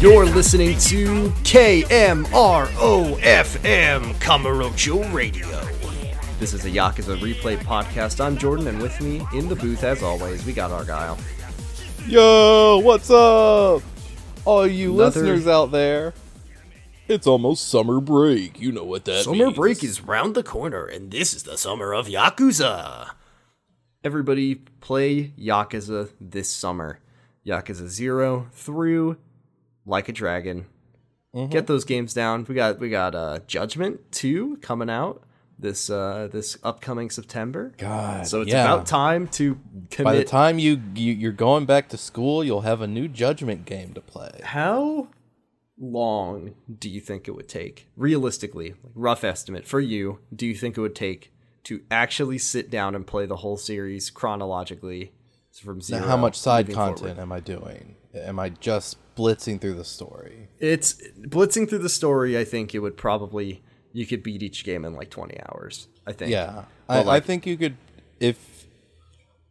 You're listening to KMROFM Kamurocho Radio. This is a Yakuza Replay podcast. I'm Jordan, and with me in the booth, as always, we got Argyle. Yo, what's up? All you Another- listeners out there. It's almost summer break. You know what that Summer means. break is round the corner, and this is the summer of Yakuza. Everybody play Yakuza this summer. Yakuza 0 through Like a Dragon. Get those games down. We got we got uh Judgment 2 coming out this uh this upcoming September. God, So it's yeah. about time to commit By the time you, you you're going back to school, you'll have a new Judgment game to play. How long do you think it would take, realistically, like rough estimate for you? Do you think it would take to actually sit down and play the whole series chronologically from zero? Now, how much side content forward? am I doing? Am I just blitzing through the story? It's blitzing through the story. I think it would probably you could beat each game in like twenty hours. I think. Yeah, I, like- I think you could if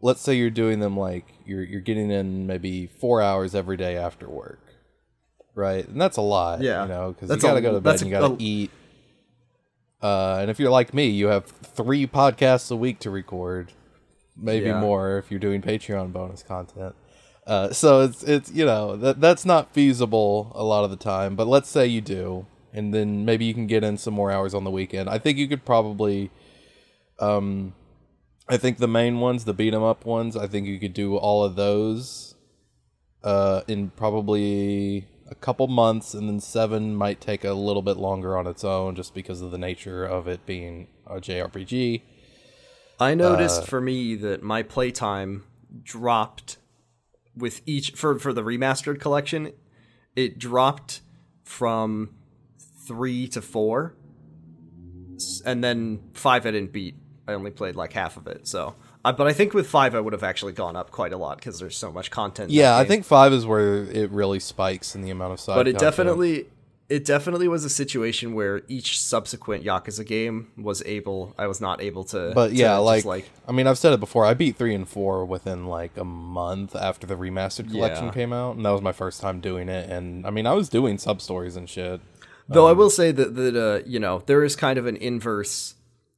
let's say you're doing them like you're you're getting in maybe four hours every day after work, right? And that's a lot, Yeah. you know, because you gotta go to bed and you gotta a- eat. Uh, and if you're like me, you have three podcasts a week to record, maybe Yeah. more if you're doing Patreon bonus content. Uh, so it's it's you know that that's not feasible a lot of the time. But let's say you do, and then maybe you can get in some more hours on the weekend. I think you could probably um, I think the main ones, the beat 'em up ones, I think you could do all of those uh, in probably a couple months, and then seven might take a little bit longer on its own, just because of the nature of it being a JRPG. I noticed Uh, for me that my playtime dropped with each for for the remastered collection. It dropped from three to four, and then five I didn't beat. I only played like half of it. So, uh, but I think with five I would have actually gone up quite a lot because there's so much content. Yeah, I think five is where it really spikes in the amount of side. but it content. definitely it definitely was a situation where each subsequent Yakuza game was able I was not able to But to yeah, just, like, like I mean, I've said it before. I beat three and four within like a month after the remastered collection Yeah. came out, and that was my first time doing it. And I mean, I was doing sub stories and shit. Though I Um, will say that that uh, you know there is kind of an inverse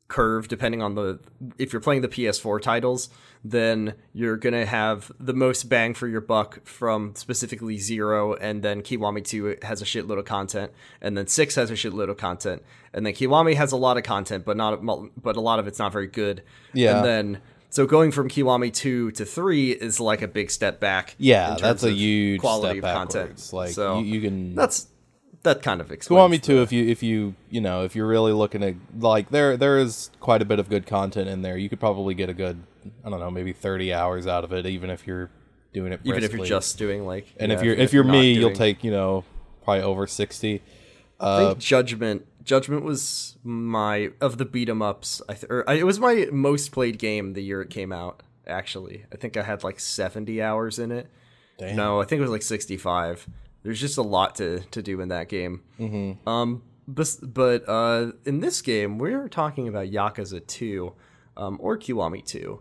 curve depending on the if you're playing the PS4 titles, then you're gonna have the most bang for your buck from specifically Zero, and then Kiwami Two has a shitload of content, and then Six has a shitload of content, and then Kiwami has a lot of content, but not but a lot of it's not very good. Yeah. and then. So going from Kiwami two to three is like a big step back. Yeah, in terms that's a of huge quality step of content. backwards. Like so you, you can that's that kind of explains. Kiwami the- too. If you if you you know if you're really looking at like there there is quite a bit of good content in there. You could probably get a good I don't know maybe thirty hours out of it, even if you're doing it. even if you're just doing like and yeah, if you're even if you're me, you'll take you know probably over sixty. I think uh, judgment judgment was my of the beat 'em ups I th- or I, it was my most played game the year it came out actually i think i had like 70 hours in it Damn. no i think it was like 65 there's just a lot to to do in that game mm-hmm. um but, but uh in this game we're talking about yakuza 2 um or kiwami 2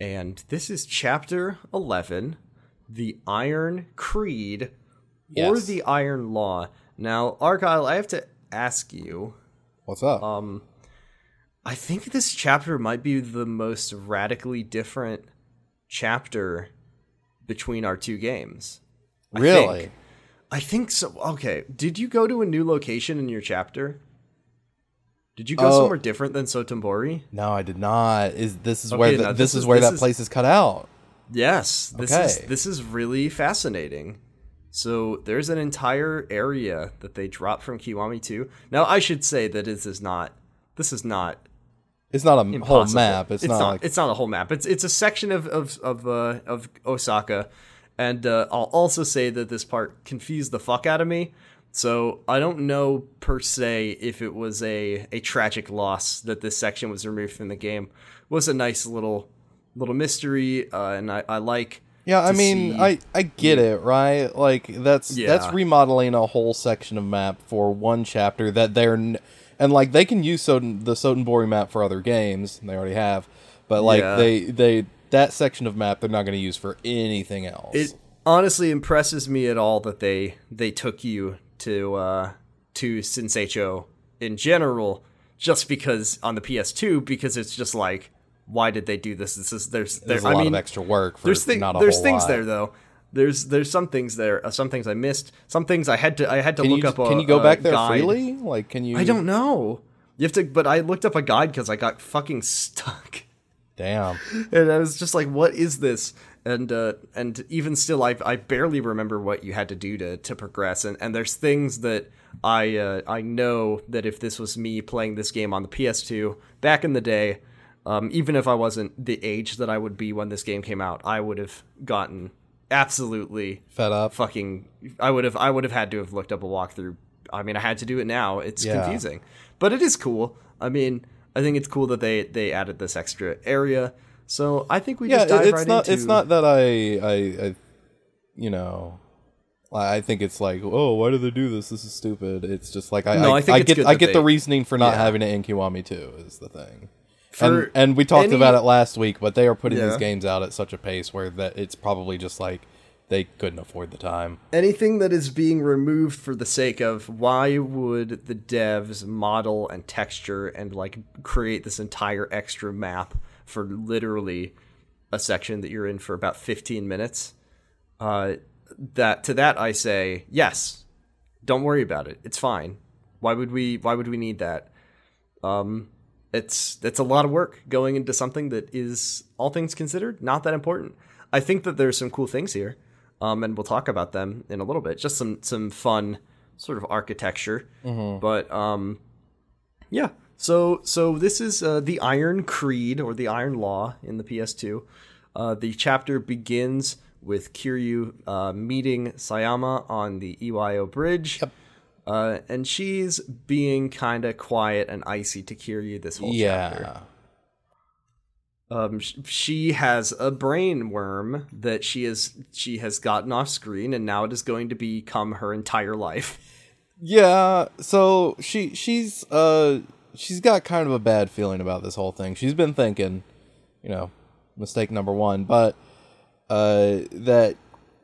and this is chapter 11 the iron creed or the iron law now argyle i have to ask you What's up? um, I think this chapter might be the most radically different chapter between our two games. Really? I think so. Okay. Did you go to a new location in your chapter? Did you go Oh. somewhere different than Sotenbori? No, I did not. Is this is Okay, where the, now this, this is is- where this that is- place is cut out? Yes. This is Okay. this is really fascinating. So there's an entire area that they dropped from Kiwami 2. Now I should say that this is not this is not It's not a whole map. It's, not, like it's not a whole map. It's it's a section of of of uh, of Osaka, and uh, I'll also say that this part confused the fuck out of me. So I don't know per se if it was a a tragic loss that this section was removed from the game. It was a nice little little mystery, uh, and I, I like. Yeah, I mean, see- I I get it, right? Like that's Yeah. that's remodeling a whole section of map for one chapter that they're n- and like they can use Soten, the Sotenbori map for other games, and they already have. But like Yeah. they they that section of map they're not going to use for anything else. It honestly impresses me at all that they they took you to uh to Shinseicho in general just because on the PS2 because it's just like why did they do this? This is there's There's there, a I lot mean, of extra work for there's thing, not a there's things lot. there though. There's there's some things there, uh, some things I missed, some things I had to I had to Can look you, up. A, can you go back there guide. freely? Like, can you? I don't know. You have to, but I looked up a guide because I got fucking stuck, Damn. and I was just like, "What is this?" And uh, and even still, I I barely remember what you had to do to to progress. And and there's things that I uh, I know that if this was me playing this game on the PS2 back in the day, um, even if I wasn't the age that I would be when this game came out, I would have gotten absolutely Fed up. fucking I would have I would have had to have looked up a walkthrough. I mean, I had to do it now. It's Yeah. confusing, but it is cool. I mean, I think it's cool that they they added this extra area. So I think we Yeah, just dive it's right not. into It's not that I, I, I, you know, I I think it's like, oh, why do they do this? This is stupid. It's just like I, No, I, I think I get, I get the reasoning for not Yeah. having it in Kiwami 2. Is the thing. For and, and we talked any- about it last week, but they are putting Yeah. these games out at such a pace where that it's probably just like they couldn't afford the time. anything that is being removed for the sake of why would the devs model and texture and like create this entire extra map for literally a section that you're in for about 15 minutes uh that to that i say yes don't worry about it. It's fine. Why would we why would we need that? Um it's it's a lot of work going into something that is all things considered not that important. I think that there's some cool things here um and we'll talk about them in a little bit. Just some some fun sort of architecture. But um yeah. So so this is uh, the iron creed or the iron law in the ps2 uh, the chapter begins with kiryu uh, meeting sayama on the iwayo bridge. Uh, and she's being kind of quiet and icy to Kiryu this whole chapter. Um, she has a brain worm that she is she has gotten off screen, and now it is going to become her entire life. yeah. So she she's uh she's got kind of a bad feeling about this whole thing. She's been thinking, you know, mistake number one, but uh that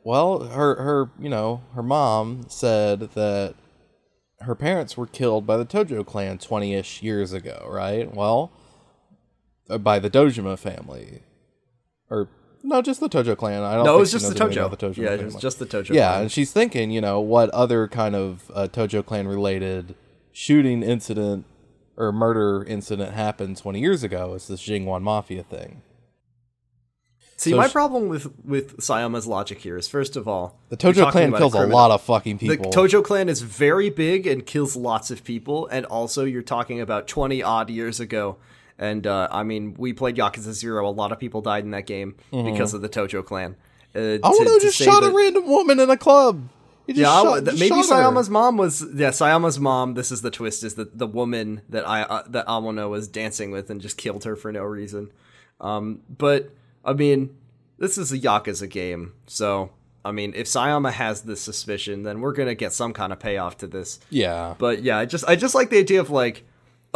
well her her you know her mom said that her parents were killed by the Tojo clan 20ish years ago, right? Well, by the Dojima family. Or no, just the Tojo clan. I don't No, it was just the Tojo. the Tojo yeah, it was just the Tojo. Yeah, clan. and she's thinking, you know, what other kind of uh, Tojo clan related shooting incident or murder incident happened 20 years ago? It's this Jingwan Mafia thing. See, so my problem with with Sayama's logic here is first of all, The Tojo clan kills a criminal- lot of fucking people. The. Tojo clan is very big and kills lots of people, and also you're talking about 20 odd years ago. And uh, I mean, we played Yakuza Zero. A lot of people died in that game because of the Tojo clan. Uh, I want to just shot a random woman in a club. Just Yeah, shot- maybe shot her. Sayama's mom was. Yeah, Sayama's mom. This is the twist: is that the woman that I uh, that Amono was dancing with and just killed her for no reason. Um, but I mean, this is a Yakuza game, so I mean, if Sayama has this suspicion, then we're gonna get some kind of payoff to this. Yeah. But yeah, I just I just like the idea of like,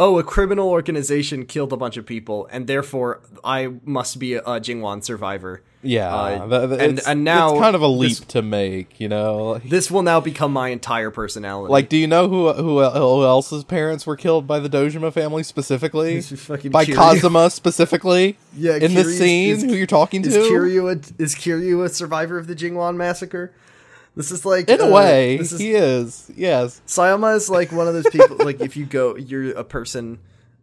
oh, a criminal organization killed a bunch of people, and therefore I must be a, a Jingwan survivor. Yeah. Uh, Th- th- and it's- and now it's kind of a leap this- to make, you know? This will now become my entire personality. Like, do you know who who who else's parents were killed by the Dojima family specifically? This is fucking by Kiryu. Kazuma specifically? Yeah, in this scene, is- who you're talking to? Is Kiryu a, is Kiryu a survivor of the Jingwan massacre? This is like in a uh, way, is, he is. Yes. Sayama is like one of those people. like if you go, you're a person.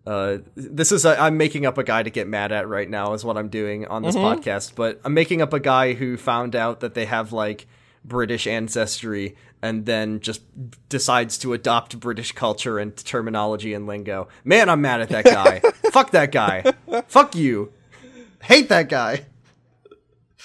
Uh, this is i I'm making up a guy to get mad at right now. Is what I'm doing on this Mm-hmm. podcast. But I'm making up a guy who found out that they have like British ancestry and then just decides to adopt British culture and terminology and lingo. Man, I'm mad at that guy. Fuck that guy. Fuck you. Hate that guy.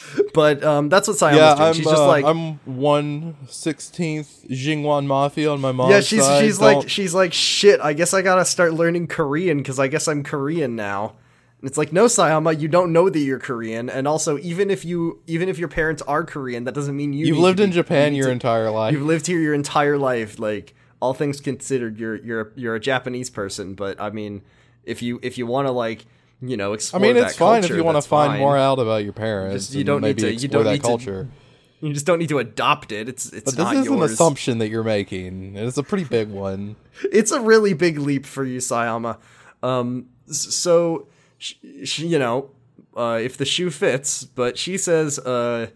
But um, that's what Sayama's Yeah, doing. I'm. she's just uh, like, I'm one sixteenth Jingwan Mafia on my mom's yeah, she's side. she's Don't- like she's like shit. I guess I gotta start learning Korean because I guess I'm Korean now. And it's like no, Sayama, you don't know that you're Korean, and also even if you even if your parents are Korean, that doesn't mean you. You've lived in be- Japan you your to- entire life. You've lived here your entire life. Like all things considered, you're you're you're a Japanese person. But I mean, if you if you want to like you know I explore mean, that it's fine if you want to find fine. more out about your parents. Just- you don't need to- you explore don't that need to- culture. You just don't need to adopt it. It's it's But this is yours. an assumption that you're making. and It's a pretty big one. it's a really big leap for you, Sayama. Um, so, sh- sh- you know, uh, if the shoe fits, but she says, uh,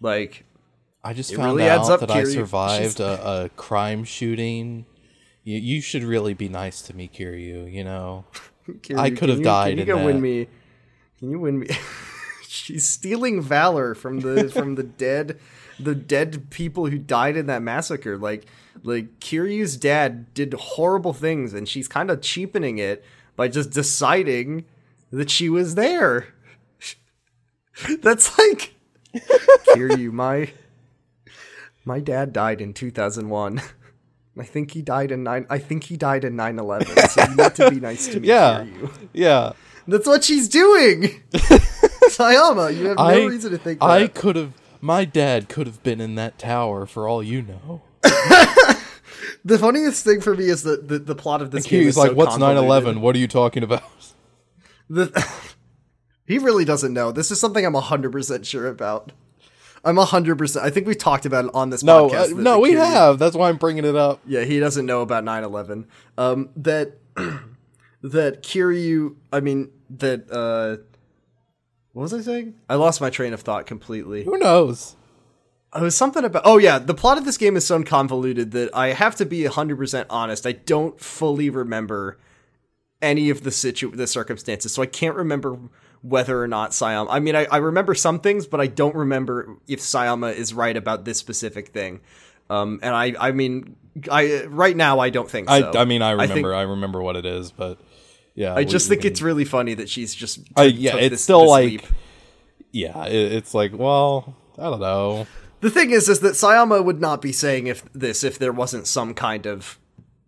like, I just found really out adds up, that I survived a, a crime shooting. You, you should really be nice to me, Kiryu. You know, Kiryu, I could have died Can you go win me? Can you win me? She's stealing valor from the from the dead, the dead people who died in that massacre. Like like Kiryu's dad did horrible things, and she's kind of cheapening it by just deciding that she was there. That's like Kiryu, my my dad died in 2001. I think he died in nine. I think he died in 9/11. So you need to be nice to me, Yeah. Yeah. That's what she's doing. Sayama, you have no I reason to think that. I could have. My dad could have been in that tower for all you know. the funniest thing for me is that the, the plot of this game Kiryu's is like, so "What's 9/11? What are you talking about?" The, he really doesn't know. This is something I'm 100% sure about. I'm 100%. I think we talked about it on this No, podcast. uh, that- no, we have. That's why I'm bringing it up. Yeah, he doesn't know about 9/11. Um that that Kiryu, I mean that uh what was I saying? I lost my train of thought completely. Who knows? It was something about. Oh yeah, the plot of this game is so convoluted that I have to be hundred percent honest. I don't fully remember any of the situ the circumstances, so I can't remember whether or not Sayama. I mean, I, I remember some things, but I don't remember if Sayama is right about this specific thing. Um, and I, I mean, I right now I don't think I, so. I mean, I remember. I, remember what it is, but yeah, I just think it's really funny that she's just. I, took- yeah, it's this- still this like, leap. yeah, it, it's like, well, I don't know. The thing is, is that Sayama would not be saying if this if there wasn't some kind of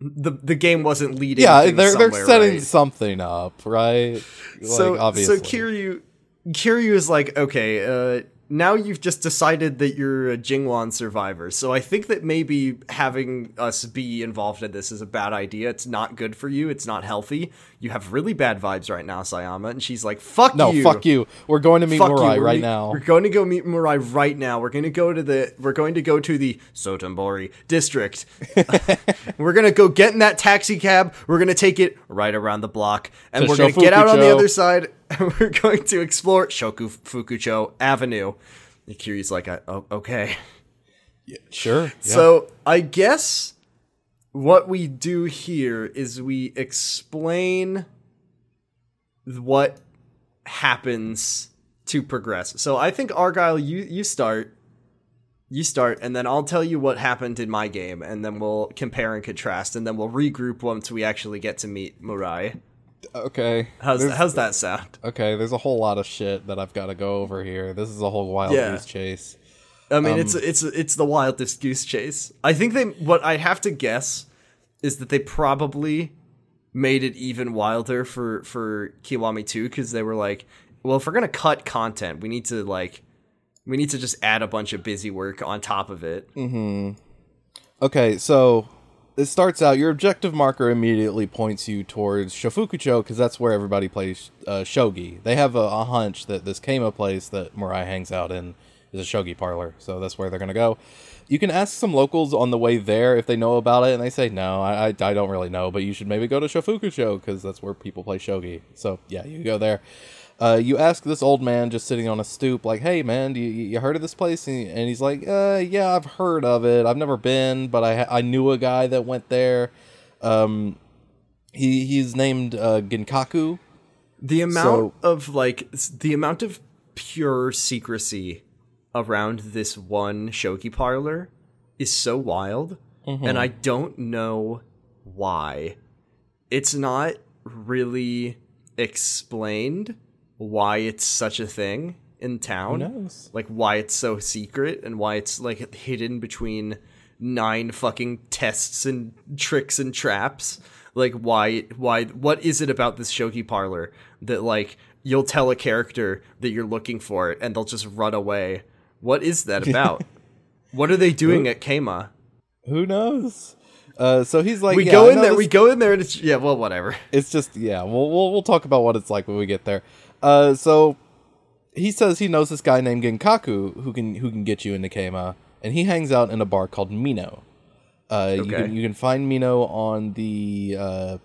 the the game wasn't leading. Yeah, they're they're setting right? something up, right? so like, obviously. so Kiryu Kiryu is like okay, uh, now you've just decided that you're a Jingwan survivor. So I think that maybe having us be involved in this is a bad idea. It's not good for you. It's not healthy. You have really bad vibes right now, Sayama. And she's like, "Fuck you. no, you, fuck you. We're going to meet Fuck. Murai right me- now. We're going to go meet Murai right now. We're going to go to the we're going to go to the Sotenbori district. we're going to go get in that taxi cab. We're going to take it right around the block and To we're going to get out on the other side we're going to explore Shofukucho Avenue. And Kiryu's like, oh, okay. Sure. yeah. So I guess what we do here is we explain what happens to progress. So I think Argyle, you you start, you start, and then I'll tell you what happened in my game, and then we'll compare and contrast, and then we'll regroup once we actually get to meet Murai. Okay. How's There's- how's that sound? Okay, there's a whole lot of shit that I've got to go over here. This is a whole wild Yeah. goose chase. I mean, it's Um, it's it's the wildest goose chase. I think they what I have to guess is that they probably made it even wilder for for Kiwami 2 because they were like, well, if we're gonna cut content, we need to like we need to just add a bunch of busy work on top of it. Mm-hmm. Okay, so it starts out. Your objective marker immediately points you towards Shofukucho because that's where everybody plays uh, shogi. They have a, a hunch that this Kama place that Murai hangs out in is a shogi parlor, so that's where they're gonna go. You can ask some locals on the way there if they know about it, and they say no, I, I don't really know, but you should maybe go to Shofukucho because that's where people play shogi. So yeah, you go there. Uh, you ask this old man just sitting on a stoop, like, "Hey, man, do you, you heard of this place?" And, he's like, "Uh, yeah, I've heard of it. I've never been, but I I knew a guy that went there. Um, he he's named uh, Ginkaku. The amount of like the amount of pure secrecy around this one shogi parlor is so wild, and I don't know why. It's not really explained why it's such a thing in town. knows? Like why it's so secret and why it's like hidden between nine fucking tests and tricks and traps. Like why why what is it about this shogi parlor that like you'll tell a character that you're looking for it and they'll just run away? What is that about? what are they doing at Kama? Who knows? Uh, so he's like, We "Yeah, go in there, this we go in there and it's yeah, well whatever. it's just yeah we'll, we'll we'll talk about what it's like when we get there uh so he says he knows this guy named Genkaku who can who can get you into Kama, and he hangs out in a bar called Mino. Uh, you can you can find Mino on the uh,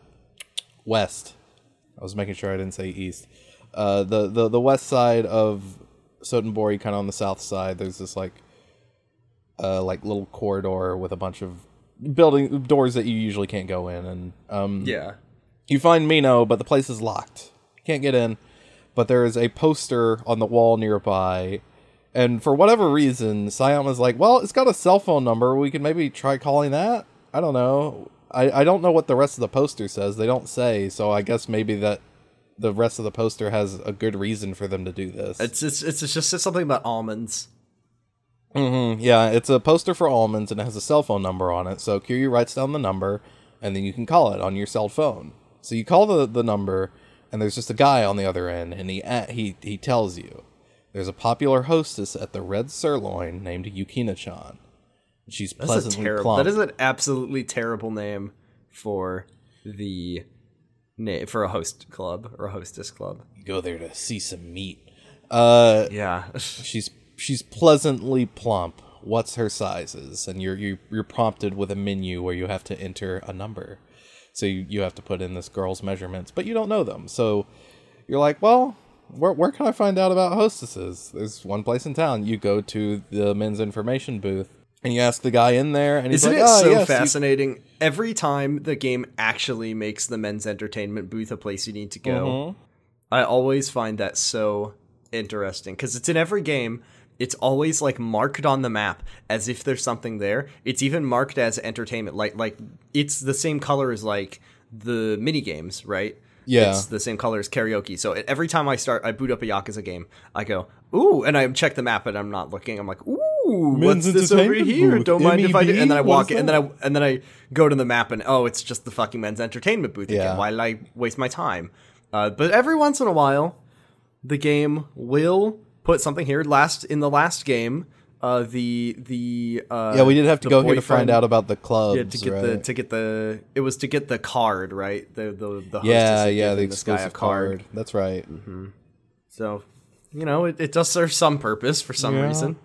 west. I was making sure I didn't say east. Uh, the the the west side of Sotenbori, kind of on the south side. There's this like uh, like little corridor with a bunch of building doors that you usually can't go in, and um, Yeah. you find Mino, but the place is locked. You can't get in. But there is a poster on the wall nearby. And for whatever reason, Sayama's like, well, it's got a cell phone number. We can maybe try calling that. I don't know. I, I don't know what the rest of the poster says. They don't say. So I guess maybe that the rest of the poster has a good reason for them to do this. It's it's it's just something about almonds. Mm, yeah, it's a poster for almonds and it has a cell phone number on it. So Kiryu writes down the number and then you can call it on your cell phone. So you call the, the number and there's just a guy on the other end and he he he tells you there's a popular hostess at the Red Sirloin named Yukina-chan. She's That's pleasantly terrible. plump. That is an absolutely terrible name for the name for a host club or a hostess club. You go there to see some meat. Uh Yeah. she's she's pleasantly plump. What's her sizes? And you're you're prompted with a menu where you have to enter a number. So you, you have to put in this girl's measurements, but you don't know them. So you're like, well, where where can I find out about hostesses? There's one place in town. You go to the men's information booth and you ask the guy in there, and he's Isn't like, it "Ah, so yes, you- fascinating? Every time the game actually makes the men's entertainment booth a place you need to go, Mm-hmm. I always find that so interesting because it's in every game. It's always like marked on the map as if there's something there. It's even marked as entertainment, like like it's the same color as like the mini games, right? Yeah. it's the same color as karaoke. So every time I start, I boot up a Yakuza game, I go ooh, and I check the map, and I'm not looking. I'm like ooh, Men's what's this over here? booth, Don't mind if I do. And then I walk in, and then I and then I go to the map, and oh, it's just the fucking men's entertainment booth Yeah. again. Why did I waste my time? Uh, but every once in a while, the game will put something here. Last in the last game, uh, the the uh, yeah, we did have to go here to find out about the clubs, yeah, to get right? the to get the it was to get the card right the the the hostess yeah, yeah, the given this guy a exclusive card. That's right. So you know it, it does serve some purpose for some Yeah. reason.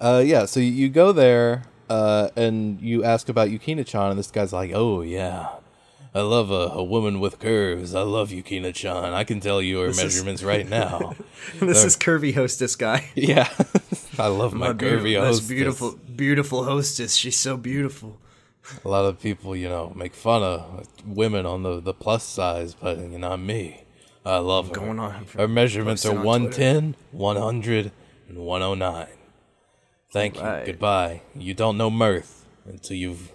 Uh, yeah, so you- you go there, uh, and you ask about Yukina-chan, and this guy's like, "Oh yeah, I love a, a woman with curves. I love Yukina-chan. I can tell you her is- measurements right now." this is curvy hostess guy. yeah, I love my, curvy beautiful, hostess. this beautiful beautiful hostess. She's so beautiful. A lot of people, you know, make fun of women on the, the plus size, but you know, not me. I love her. Going on Her measurements are on 110, 100, and 109. Thank you. Goodbye. You don't know mirth until you've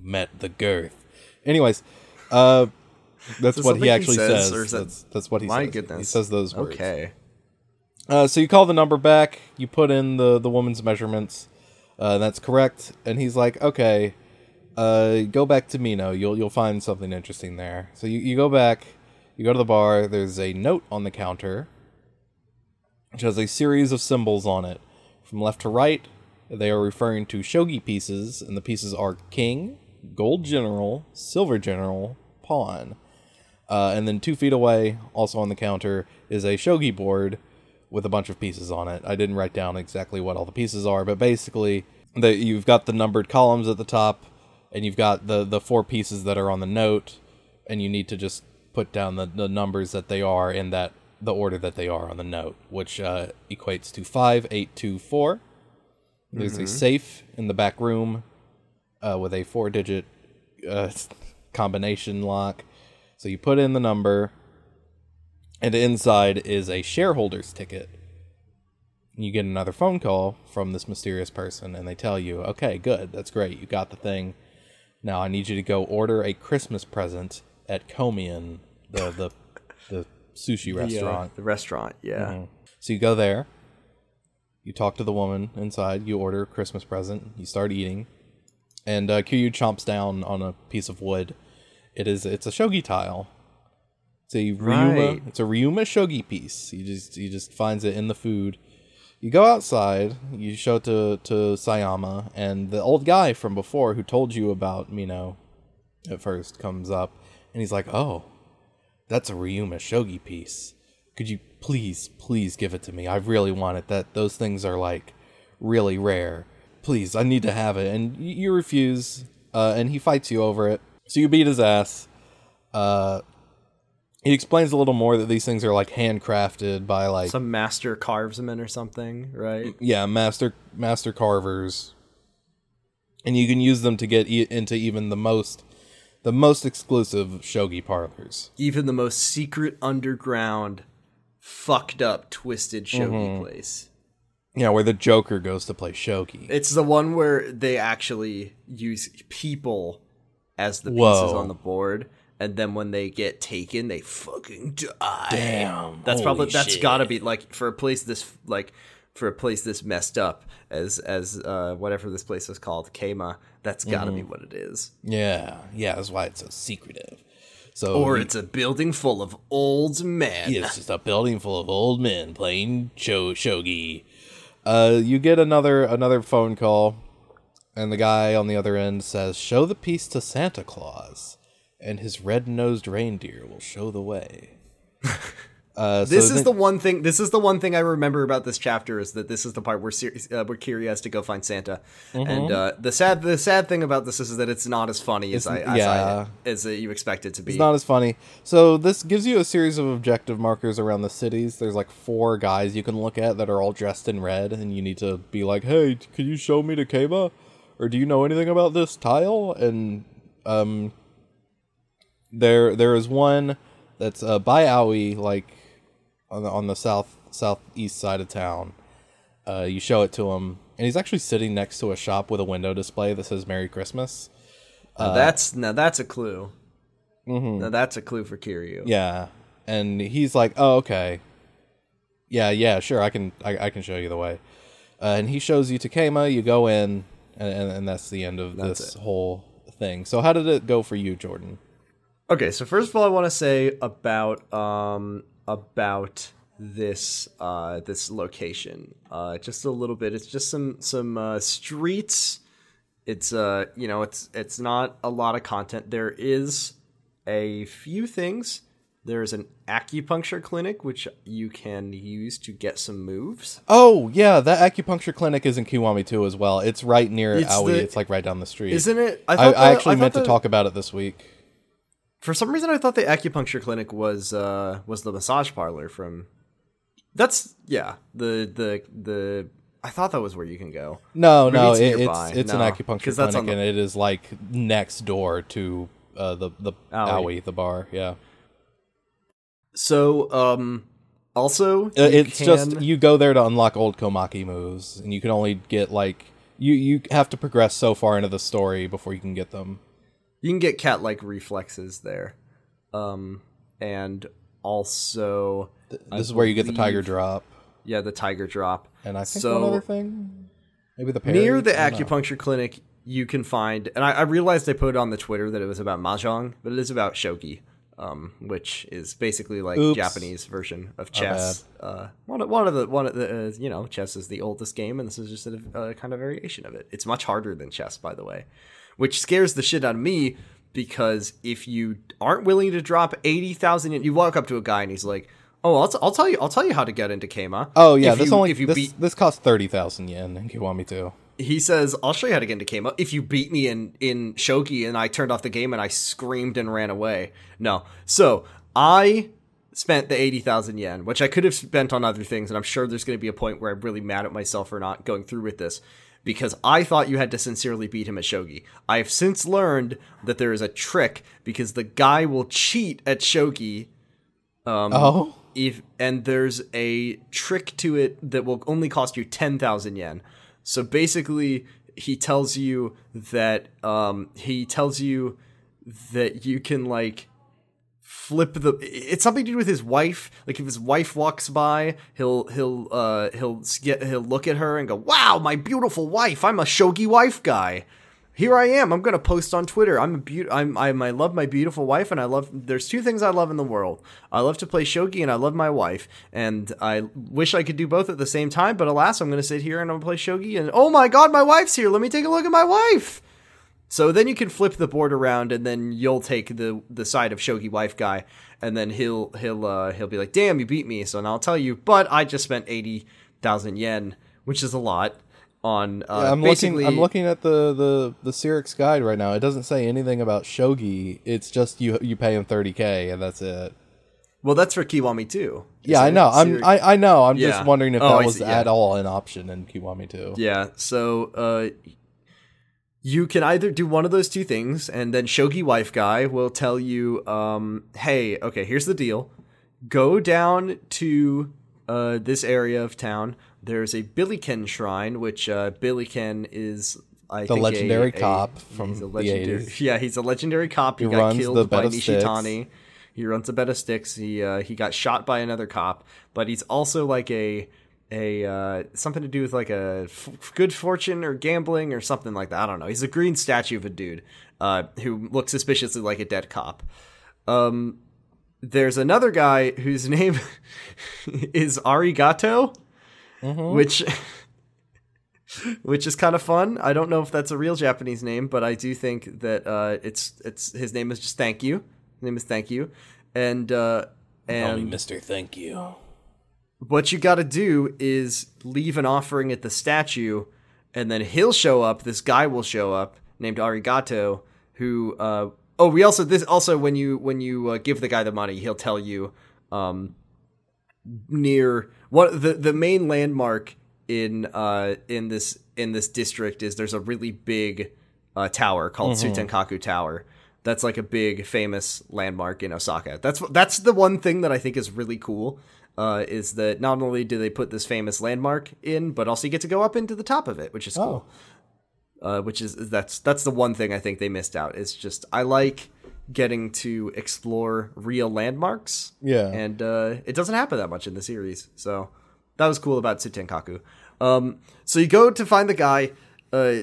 met the girth. Anyways, uh, that's that what he he actually says, says. that- that's, that's what he My says. goodness. He says those words. Okay. Uh, so you call the number back, you put in the, the woman's measurements, uh, that's correct, and he's like, okay, uh, go back to Mino, you'll you'll find something interesting there. So you, you go back, you go to the bar, there's a note on the counter, which has a series of symbols on it. From left to right, they are referring to shogi pieces, and the pieces are king, gold general, silver general, pawn. Uh, and then two feet away, also on the counter, is a shogi board with a bunch of pieces on it. I didn't write down exactly what all the pieces are, but basically, the, you've got the numbered columns at the top, and you've got the the four pieces that are on the note, and you need to just put down the, the numbers that they are in that the order that they are on the note, which uh, equates to five, eight, two, four. There's a safe in the back room uh, with a four digit uh, combination lock. So you put in the number, and inside is a shareholder's ticket. You get another phone call from this mysterious person, and they tell you, okay, good, that's great, you got the thing. Now I need you to go order a Christmas present at Komian, the, the, the sushi restaurant. The restaurant. Yeah. Mm-hmm. So you go there, you talk to the woman inside, you order a Christmas present, you start eating, and uh, Kiryu chomps down on a piece of wood. It is it's a shogi tile. It's a Ryuma. Right. It's a Ryuma shogi piece. He just he just finds it in the food. You go outside. You show it to to Sayama, and the old guy from before who told you about Mino at first comes up, and he's like, "Oh, that's a Ryuma shogi piece. could you please, please give it to me? I really want it. That those things are like really rare. Please, I need to have it." And you refuse, uh, and he fights you over it. So you beat his ass. Uh, he explains a little more that these things are like handcrafted by like Some master carves them or something, right? yeah master master carvers and you can use them to get e- into even the most the most exclusive shogi parlors Even the most secret underground, fucked up, twisted shogi place. Yeah where the joker goes to play shogi It's the one where they actually use people as the pieces Whoa. on the board, and then when they get taken, they fucking die. Damn, that's probably that's shit. gotta be like for a place this like for a place this messed up as as uh whatever this place was called, Kama. That's gotta Mm-hmm. be what it is. yeah yeah that's why it's so secretive so Or he- it's a building full of old men. it's just a building full of old men playing sho- shogi uh you get another another phone call and the guy on the other end says show the piece to santa claus and his red-nosed reindeer will show the way uh, so This is the one thing. This is the one thing I remember about this chapter is that this is the part where Sir, uh, where Kiri has to go find Santa, Mm-hmm. and uh, the sad the sad thing about this is that it's not as funny as I as, yeah. I, as you expect it to be. It's not as funny. So this gives you a series of objective markers around the cities. There's like four guys you can look at that are all dressed in red, and you need to be like, "Hey, could you show me to Kaba? Or do you know anything about this tile?" And um, there there is one that's uh, by Aoi, like on the on the south southeast side of town. Uh, you show it to him, and he's actually sitting next to a shop with a window display that says "Merry Christmas." Now that's now that's a clue. Now that's a clue for Kiryu. Mm-hmm. Yeah, and he's like, "Oh, okay, yeah, yeah, sure, I can, I, I can show you the way." Uh, and he shows you to Kama. You go in, and, and, and that's the end of That's this it. whole thing. So, how did it go for you, Jordan? Okay, so first of all, I want to say about um about this uh this location. Uh, just a little bit. It's just some some uh, streets. It's uh you know it's it's not a lot of content. There is a few things. There's an acupuncture clinic which you can use to get some moves. Oh, yeah, that acupuncture clinic is in Kiwami 2 as well. It's right near It's Aoi. the- it's like right down the street. Isn't it? I, I the- actually thought meant to talk about it this week. For some reason, I thought the acupuncture clinic was uh was the massage parlor from. That's yeah. The the the. I thought that was where you can go. No, Maybe no, it's it, it's it's No, an acupuncture clinic, the- and it is like next door to uh, the the Aoi. Aoi, the bar. Yeah. So um, also Uh, you it's just you go there to unlock old Komaki moves, and you can only get like you you have to progress so far into the story before you can get them. You can get cat like reflexes there, um, and also This is where you get the tiger drop, yeah the tiger drop. and I think so one other thing, maybe the parry? near the I don't know. acupuncture clinic you can find and I, I realized i put on the twitter that it was about mahjong but it is about shogi um, which is basically like Oops. japanese version of chess uh, one, of, one of the one of the uh, you know chess is the oldest game and this is just a, a kind of variation of it it's much harder than chess by the way which scares the shit out of me because if you aren't willing to drop 80,000 yen- you walk up to a guy and he's like oh I'll, t- I'll tell you I'll tell you how to get into Kama Oh yeah, if this you, only if you this beat this costs thirty thousand yen in me to. he says, "I'll show you how to get into Kama. If you beat me in in Shogi and I turned off the game and I screamed and ran away." No. So I spent the eighty thousand yen, which I could have spent on other things, and I'm sure there's going to be a point where I'm really mad at myself for not going through with this. Because I thought you had to sincerely beat him at Shogi. I have since learned that there is a trick because the guy will cheat at Shogi oh, if and there's a trick to it that will only cost you 10,000 yen. So basically he tells you that um he tells you that you can like flip the it's something to do with his wife like if his wife walks by he'll he'll uh he'll get he'll look at her and go wow my beautiful wife i'm a shogi wife guy here I am. I'm gonna post on Twitter. I'm a beau- I'm, I'm I love my beautiful wife, and I love. There's two things I love in the world. I love to play shogi, and I love my wife. And I wish I could do both at the same time, but alas, I'm gonna sit here and I'm gonna play shogi. And oh my god, my wife's here. Let me take a look at my wife. So then you can flip the board around, and then you'll take the the side of Shogi wife guy, and then he'll he'll uh, he'll be like, "Damn, you beat me!" So now I'll tell you, but I just spent eighty thousand yen, which is a lot. On uh, I'm basically, looking. I'm looking at the the the Cyrix guide right now. It doesn't say anything about shogi. It's just you you pay him 30k and that's it. well, that's for Kiwami 2. Yeah, I know. I'm I, I know. I'm Yeah. just wondering if Oh, that was see, yeah. at all an option in Kiwami 2. Yeah, so uh you can either do one of those two things and then Shogi wife guy will tell you um hey, okay, here's the deal. Go down to uh this area of town. There's a Billiken shrine which uh is I The think a- legendary a- cop from he's a the legendary, 80s. Yeah, he's a legendary cop. He, He got killed by of sticks. Nishitani. He runs a bed of sticks. He uh, he got shot by another cop, but he's also like a a uh, something to do with like a f- good fortune or gambling or something like that. I don't know. He's a green statue of a dude uh, who looks suspiciously like a dead cop. Um, there's another guy whose name is Arigato, which which is kind of fun. I don't know if that's a real Japanese name, but I do think that uh, it's it's his name is just thank you. His name is thank you, and uh, and Mr. Thank You. What you got to do is leave an offering at the statue, and then he'll show up. This guy will show up named Arigato, who. Uh, oh, we also this also when you when you uh, give the guy the money, he'll tell you um, near what the the main landmark in uh in this in this district is there's a really big uh, tower called Tsutenkaku Tower. That's like a big famous landmark in Osaka. That's that's the one thing that I think is really cool. Uh, is that not only do they put this famous landmark in, but also you get to go up into the top of it, which is cool. Uh, which is that's that's the one thing I think they missed out. It's just I like getting to explore real landmarks Yeah. and uh, it doesn't happen that much in the series. So that was cool about Tsutenkaku. Um, so you go to find the guy, uh,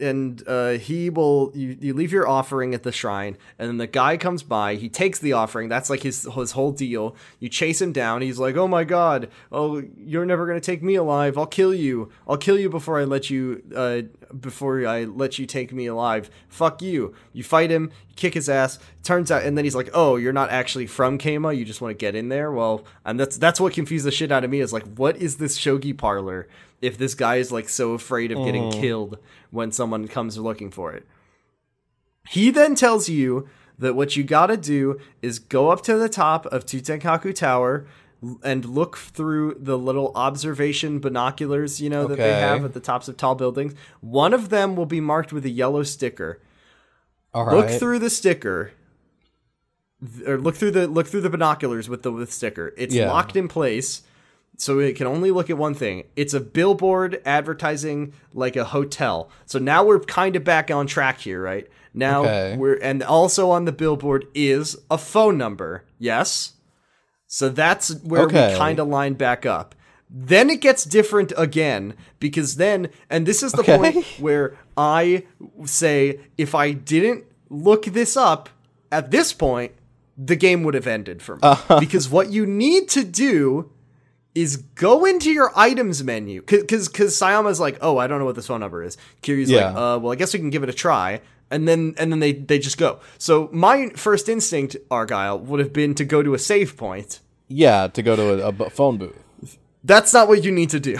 and uh, he will. You, you leave your offering at the shrine, and then the guy comes by. He takes the offering. That's like his his whole deal. You chase him down. He's like, "Oh my god! Oh, you're never gonna take me alive. I'll kill you. I'll kill you before I let you. Uh, before I let you take me alive. Fuck you." You fight him. Kick his ass. Turns out, and then he's like, "Oh, you're not actually from Kama. You just want to get in there." Well, and that's that's what confused the shit out of me. Is like, what is this shogi parlor? If this guy is like so afraid of getting mm. killed when someone comes looking for it, he then tells you that what you gotta do is go up to the top of Tsutenkaku Tower and look through the little observation binoculars, you know, that they have at the tops of tall buildings. One of them will be marked with a yellow sticker. All right. look through the sticker. Th- or look through the look through the binoculars with the with sticker. It's Yeah. locked in place so it can only look at one thing it's a billboard advertising like a hotel so now we're kind of back on track here right now Okay. we're and also on the billboard is a phone number yes so that's where Okay. we kind of line back up then it gets different again because then and this is the Okay. point where I say if I didn't look this up at this point, the game would have ended for me. Uh-huh. Because what you need to do is go into your items menu. Because because Sayama's like, oh, I don't know what this phone number is. Kiryu's Yeah. like, uh, well, I guess we can give it a try. And then and then they they just go. So my first instinct, Argyle, would have been to go to a save point. yeah, to go to a, a phone booth. That's not what you need to do.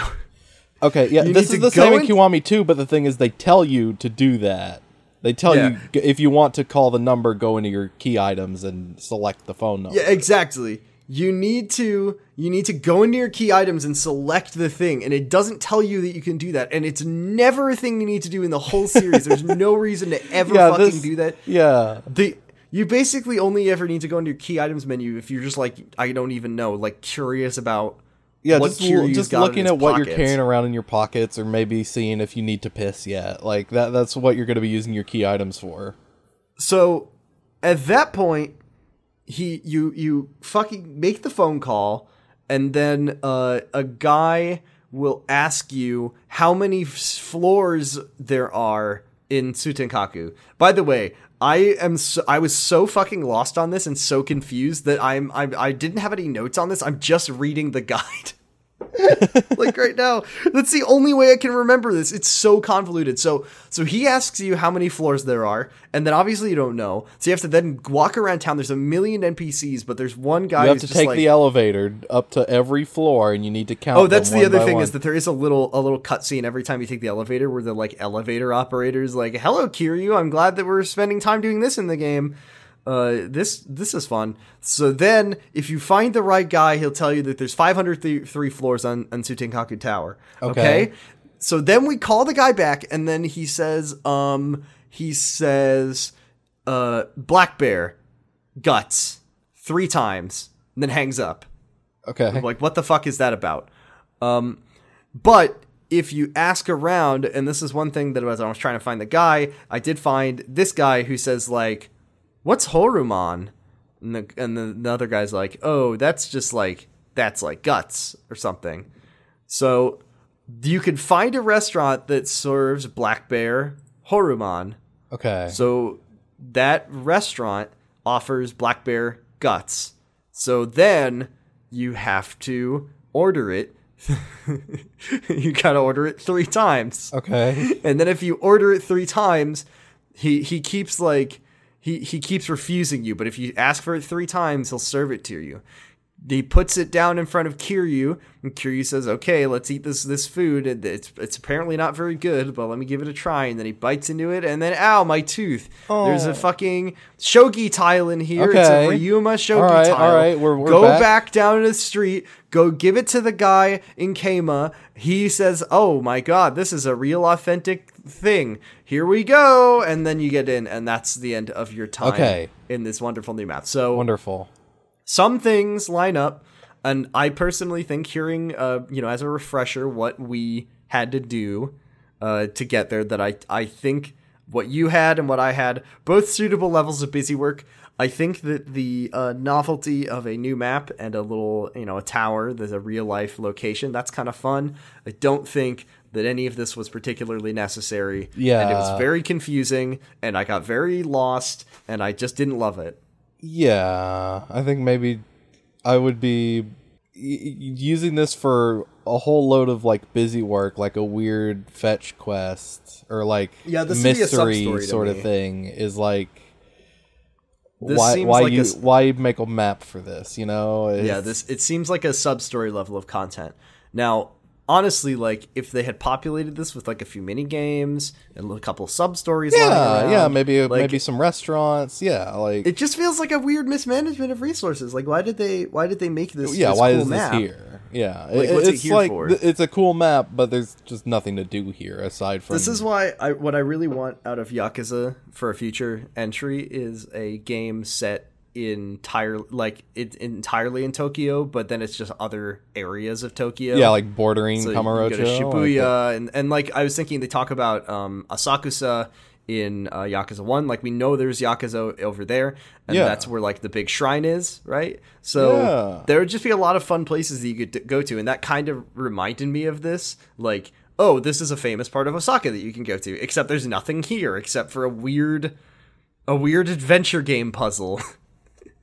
Okay, yeah, You this is the same in Kiwami 2, but the thing is they tell you to do that. They tell Yeah. you if you want to call the number, go into your key items and select the phone number. Yeah, exactly. You need to you need to go into your key items and select the thing, and it doesn't tell you that you can do that, and it's never a thing you need to do in the whole series. There's no reason to ever Yeah, fucking this- do that. Yeah. The you basically only ever need to go into your key items menu if you're just like I don't even know, like curious about Yeah, what just, just got looking at what you're carrying around in your pockets or maybe seeing if you need to piss yet. Like that that's what you're going to be using your key items for. So at that point, he you you fucking make the phone call, and then uh, a guy will ask you how many floors there are in Tsutenkaku. By the way, I am so, I was so fucking lost on this and so confused that I'm I I didn't have any notes on this. I'm just reading the guide. like right now. That's the only way I can remember this. It's so convoluted. So so he asks you how many floors there are, and then obviously you don't know. So you have to then walk around town. There's a million NPCs, but there's one guy You have to take like, the elevator up to every floor, and you need to count. Oh, that's the other thing one. is that there is a little a little cutscene every time you take the elevator where the like elevator operators like, "Hello, Kiryu. I'm glad that we're spending time doing this in the game. Uh, this this is fun." So then, if you find the right guy, he'll tell you that there's 503 floors on on Tsutenkaku Tower. Okay. okay. So then we call the guy back, and then he says, um, he says, uh, Black Bear, guts, three times, and then hangs up. okay. Like, what the fuck is that about? Um, but if you ask around, and this is one thing that as I was trying to find the guy, I did find this guy who says like, "What's Horuman?" And the and the, the other guy's like, "Oh, that's just like that's like guts or something." So you can find a restaurant that serves black bear Horuman. okay. So that restaurant offers black bear guts. So then you have to order it. you gotta order it three times. okay. And then if you order it three times, he he keeps like he he keeps refusing you. But if you ask for it three times, he'll serve it to you. He puts it down in front of Kiryu, and Kiryu says, "Okay, let's eat this this food. It's it's apparently not very good, but let me give it a try." And then he bites into it, and then ow, my tooth! There's a Oh. fucking shogi tile in here. It's a Ryuma shogi All right, tile. all right, we're- we're Go back. back down to the street. Go give it to the guy in Kama. He says, "Oh my god, this is a real authentic thing. Here we go." And then you get in, and that's the end of your time Okay. in this wonderful new map. So Wonderful. some things line up, and I personally think hearing, uh, you know, as a refresher, what we had to do uh, to get there, that I I think what you had and what I had, both suitable levels of busy work. I think that the uh, novelty of a new map and a little, you know, a tower, there's a real life location, that's kind of fun. I don't think that any of this was particularly necessary. Yeah. And it was very confusing, and I got very lost, and I just didn't love it. Yeah, I think maybe I would be using this for a whole load of like busy work, like a weird fetch quest or like Yeah, this would be a mystery sort of thing. Is like This why seems why like you s- why make a map for this? You know? Yeah, this it seems like a sub story level of content. Now, honestly, like if they had populated this with like a few mini games and a couple sub stories, Yeah, yeah, maybe like, maybe some restaurants. Yeah, like It just feels like a weird mismanagement of resources. Like, why did they why did they make this? yeah. this why cool is map? this here? Yeah, Like, it- it it's here like th- it's a cool map, but there's just nothing to do here aside from This is why I what I really want out of Yakuza for a future entry is a game set entire like it's entirely in Tokyo, but then it's just other areas of Tokyo. yeah, like bordering So Kamurocho. To like Shibuya, and, and like I was thinking, they talk about um, Asakusa in uh, Yakuza One. Like we know there's Yakuza over there, and Yeah. that's where like the big shrine is, right? So Yeah. there would just be a lot of fun places that you could go to, and that kind of reminded me of this. Like, oh, this is a famous part of Osaka that you can go to, except there's nothing here except for a weird, a weird adventure game puzzle.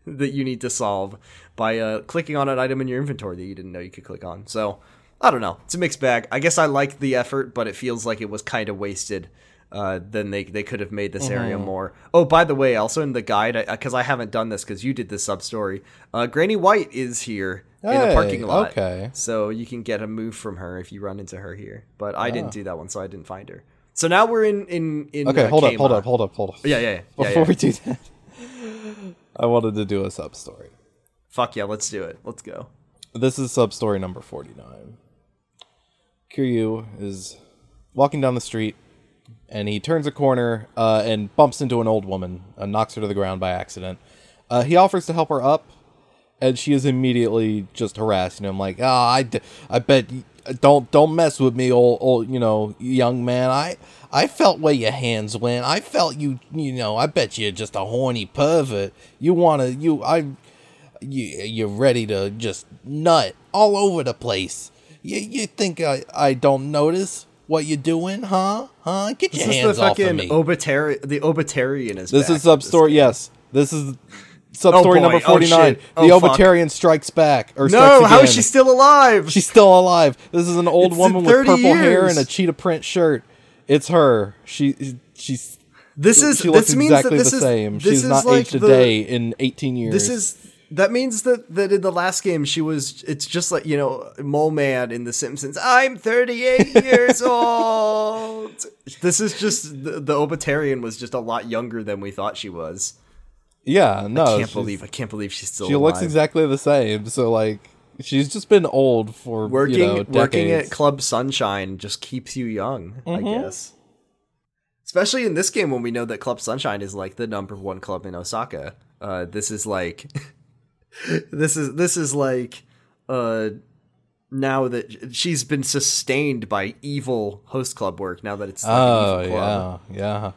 that you need to solve by uh, clicking on an item in your inventory that you didn't know you could click on. So I don't know. It's a mixed bag. I guess I like the effort, but it feels like it was kind of wasted. Uh, then they they could have made this area Mm-hmm. more. Oh, by the way, also in the guide, because I, haven't done this because you did this sub story. Uh, Granny White is here in the parking lot. okay. so you can get a move from her if you run into her here. But I Ah. didn't do that one, so I didn't find her. So now we're in in in. Okay, uh, hold up, hold up, hold up, hold up. Yeah, yeah, yeah. yeah, Before yeah. we do that, I wanted to do a sub story. Fuck yeah, let's do it. Let's go. This is sub story number 49. Kiryu is walking down the street and he turns a corner uh, and bumps into an old woman, and knocks her to the ground by accident. Uh, he offers to help her up, and she is immediately just harassing him, like, "Ah, I, d- I bet don't don't mess with me, old old you know young man. I I felt where your hands went. I felt you you know. I bet you're just a horny pervert. You wanna you I you you're ready to just nut all over the place. You you think I I don't notice what you're doing, huh? Huh? Get your This is hands the off of fucking me. obitari- the obitarian is this is sub story. Yes, this is Sub story oh, boy. number Oh, 49. shit. the Oh, fuck. Obatarian strikes back. Or No, how is she still alive? She's still alive. This is an old It's woman with 30 purple hair and a cheetah print shirt. It's her. She she's this is she this means exactly that this the is, same. This She's is not like aged a day in 18 years. This is that means that that in the last game she was. It's just like you know, Mole Man in The Simpsons. I'm 38 years old. This is just the, the Obatarian was just a lot younger than we thought she was. Yeah, no. I can't believe I can't believe she's still. she looks exactly the same. So like she's just been old for working you know, working at. Club Sunshine just keeps you young, I Mm-hmm. guess. Especially in this game when we know that Club Sunshine is like the number one club in Osaka. Uh, this is like this is this is like uh now that she's been sustained by evil host club work now that it's Oh an evil club. yeah, yeah.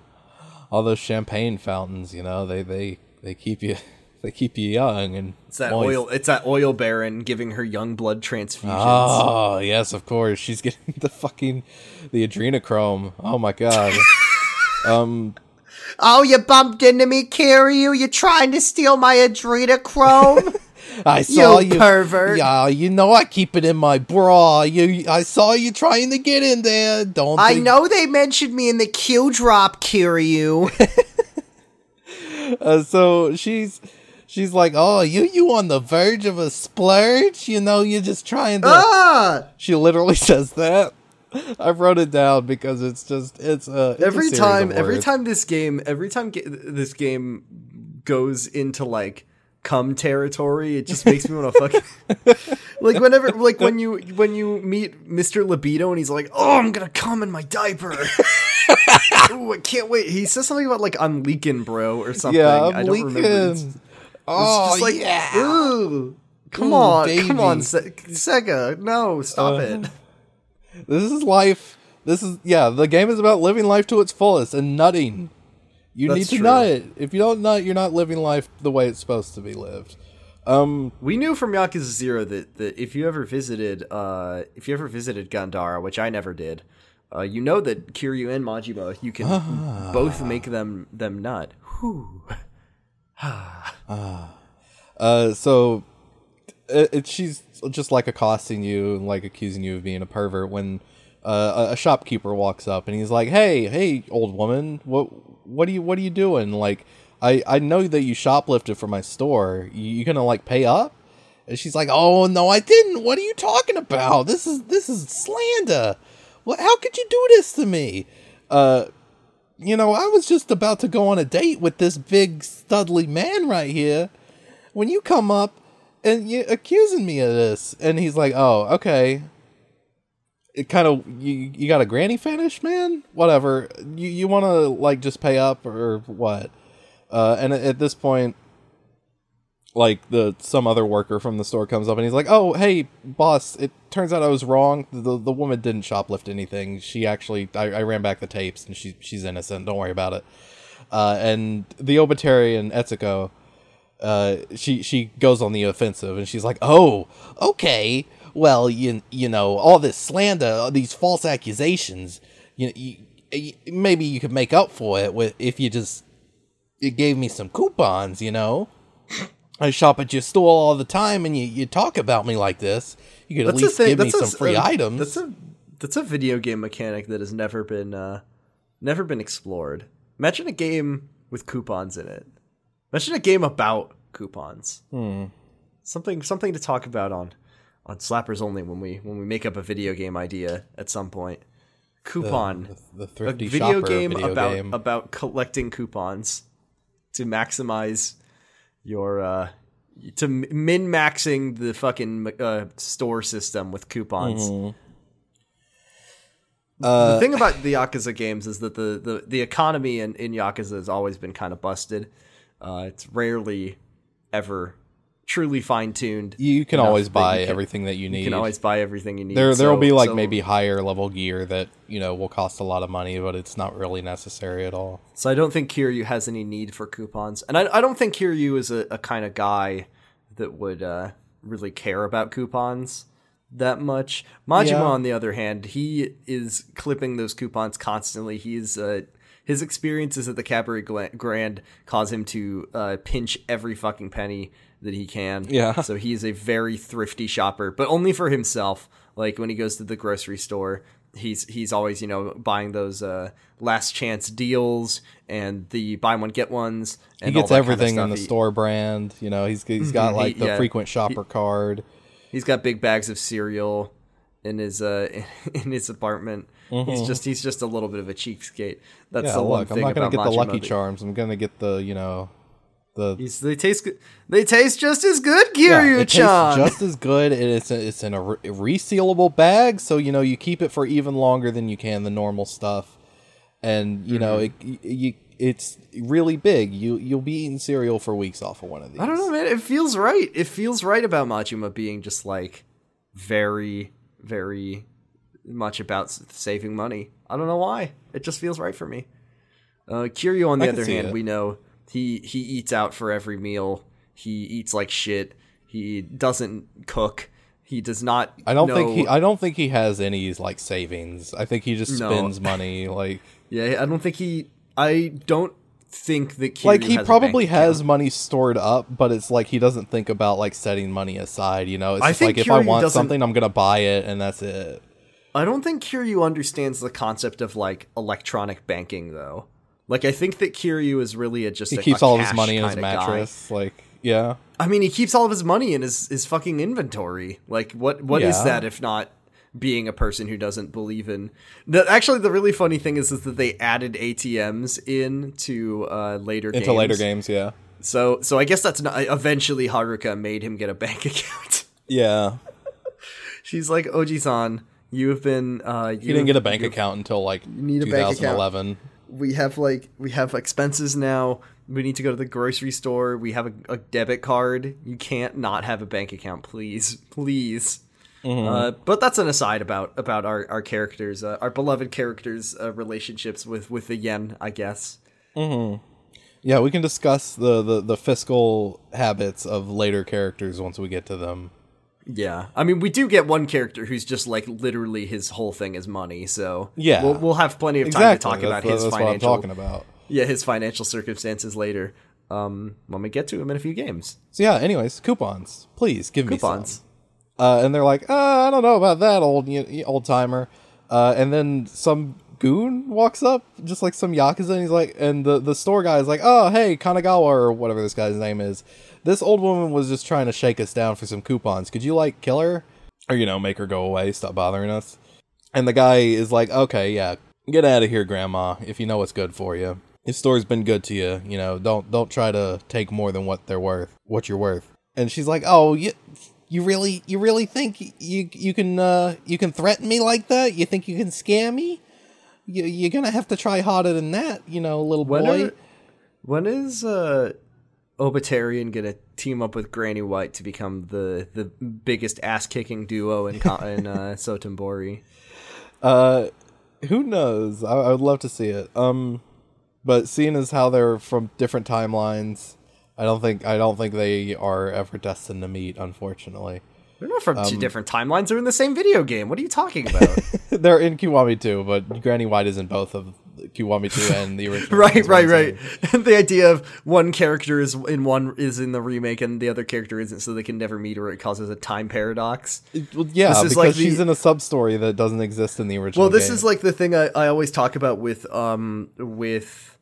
All those champagne fountains, you know, they they they keep you they keep you young and It's that moist. oil it's that oil baron giving her young blood transfusions. Oh yes, of course. She's getting the fucking the adrenochrome. Oh my god. um Oh, you bumped into me, Kiryu. You're trying to steal my adrenochrome. I saw You you, pervert. Yeah, you know I keep it in my bra. You, I saw you trying to get in there. Don't I know they mentioned me in the Q drop, Kiryu. Uh, so she's she's like, oh, you you on the verge of a splurge? You know, you're just trying to. ah! She literally says that. I wrote it down because it's just it's uh it's a Every time, every time this game, every time ga- this game goes into like cum territory, it just makes me want to fuck. like whenever, like when you when you meet Mr. Libido and he's like, "Oh, I'm gonna come in my diaper." Ooh, I can't wait. He says something about like I'm leaking, bro, or something. Yeah, I I'm don't remember. It's, it's Oh just like, yeah. ooh, come Ooh, on, baby. come on, Se- Sega, no, stop Uh, it. This is life. This is yeah. The game is about living life to its fullest and nutting. You That's need to true. nut. If you don't nut, you're not living life the way it's supposed to be lived. Um, We knew from Yakuza Zero that, that if you ever visited uh if you ever visited Gandhara, which I never did, uh, you know that Kiryu and Majima, you can Ah. both make them them nut. Whew. uh, so it, it, she's just like accosting you and like accusing you of being a pervert when uh, a, a shopkeeper walks up and he's like, "Hey, hey, old woman, what what are you what are you doing? Like, I I know that you shoplifted from my store. You, you gonna like pay up?" And she's like, "Oh no, I didn't. What are you talking about? This is this is slander. What? How could you do this to me?" Uh, you know, I was just about to go on a date with this big studly man right here when you come up and you're accusing me of this and he's like oh okay it kind of you, you got a granny fetish man? Whatever. You, you want to like just pay up or what? Uh and at, this point like the some other worker from the store comes up and he's like oh hey boss it turns out i was wrong. The, the woman didn't shoplift anything. She actually I, I ran back the tapes and she she's innocent. Don't worry about it. Uh and the obatarian etsuko uh, she she goes on the offensive and she's like, "Oh, okay. Well, you you know all this slander, these false accusations. You, you, you maybe you could make up for it with if you just you gave me some coupons. You know, I shop at your store all the time, and you, you talk about me like this. You could at least give me some free a, items. That's a that's a video game mechanic that has never been uh never been explored. Imagine a game with coupons in it. Imagine a game about coupons. Hmm. Something something to talk about on on Slappers only when we when we make up a video game idea at some point. Coupon. the a thrifty video shopper game video about game. about collecting coupons to maximize your uh to min maxing the fucking uh, store system with coupons. Mm-hmm. the thing about the Yakuza games is that the, the, the economy in, in Yakuza has always been kind of busted. Uh, it's rarely ever truly fine tuned. you can always buy can- everything that you need. You can always buy everything you need. there there will So- be like so- maybe higher level gear that you know will cost a lot of money, but it's not really necessary at all. So I don't think Kiryu has any need for coupons, and I, I don't think Kiryu is a, a kind of guy that would uh, really care about coupons that much. Majima, Yeah. on the other hand, he is clipping those coupons constantly. He's uh, his experiences at the Cabaret Grand cause him to uh, pinch every fucking penny that he can. Yeah. So he is a very thrifty shopper, but only for himself. Like when he goes to the grocery store, he's he's always you know buying those uh, last chance deals and the buy one get ones. And He all gets that kind of everything in the He- store brand. You know, he's he's got He- like the yeah. frequent shopper card. He's got big bags of cereal in his uh in his apartment. He's just he's just a little bit of a cheapskate. That's Mm-hmm. Yeah, the one look, I'm not gonna about get the Lucky Charms. I'm gonna get the you know the He's, they taste good. They taste just as good, Yeah, it tastes Kiryu-chan. just as good. and It's a, it's in a re- resealable bag, so you know you keep it for even longer than you can the normal stuff, and you know it Mm-hmm. you, it's really big. You you'll be eating cereal for weeks off of one of these. I don't know, man. It feels right. It feels right about Majima being just like very, very much about saving money. I don't know why. It just feels right for me. Uh, Kiryu, on the I other hand, it. we know he he eats out for every meal. He eats like shit. He doesn't cook. He does not. I don't know- think he. I don't think he has any like savings. I think he just No. spends money. Like yeah, I don't think he. I don't think that Kiryu like he probably has money stored up, but it's like he doesn't think about like setting money aside. You know, it's I just like if I want something, I'm gonna buy it, and that's it. I don't think Kiryu understands the concept of like electronic banking though. Like I think that Kiryu is really a, just He a, keeps a all of his money in his kinda guy. mattress. Like yeah. I mean, he keeps all of his money in his his fucking inventory. Like what what is Yeah. that if not being a person who doesn't believe in the, actually the really funny thing is, is that they added ATMs into uh later Into games. later games, yeah. So so I guess that's not eventually Haruka made him get a bank account. Yeah. She's like, "Oji-san, you have been uh you He didn't get a bank account until like need a bank account. 2011. We have like we have expenses now. We need to go to the grocery store. We have a, a debit card. You can't not have a bank account, please, please. Uh, but that's an aside about about our our characters, uh, our beloved characters' uh, relationships with with the yen, I guess. Yeah, we can discuss the, the, the fiscal habits of later characters once we get to them. Yeah, I mean, we do get one character who's just like literally his whole thing is money. So Yeah. we'll, we'll have plenty of time Exactly. to talk that's about that's his what I'm financial, talking about. yeah, his financial circumstances later. Um, when we get to him in a few games, So yeah, anyways, coupons. Please give me coupons. Uh, and they're like, uh, I don't know about that old old timer. Uh, and then some goon walks up, just like some yakuza, and he's like, and the the store guy is like, oh hey Kanagawa or whatever this guy's name is. This old woman was just trying to shake us down for some coupons. Could you like kill her, or you know, make her go away, stop bothering us? And the guy is like, okay, yeah, get out of here, grandma. If you know what's good for you. This store's been good to you. You know, don't don't try to take more than what they're worth, what you're worth. And she's like, oh, you, you really, you really think you you can uh, you can threaten me like that? You think you can scam me? You, you're gonna have to try harder than that, you know, little When boy. are- when is uh Obitarian gonna team up with Granny White to become the the biggest ass kicking duo in in uh, Sotenbori? Uh, who knows? I, I would love to see it. Um, but seeing as how they're from different timelines, I don't think I don't think they are ever destined to meet. Unfortunately, They're not from Um, two different timelines. They're in the same video game. What are you talking about? they're in Kiwami 2, but Granny White is in both of Kiwami two and the original. right, right, right. the idea of one character is in one is in the remake and the other character isn't, so they can never meet, or it causes a time paradox. saying. Well, yeah, This because is like the- she's in a sub story that doesn't exist in the original. Well, this game. is like the thing I, I always talk about with um with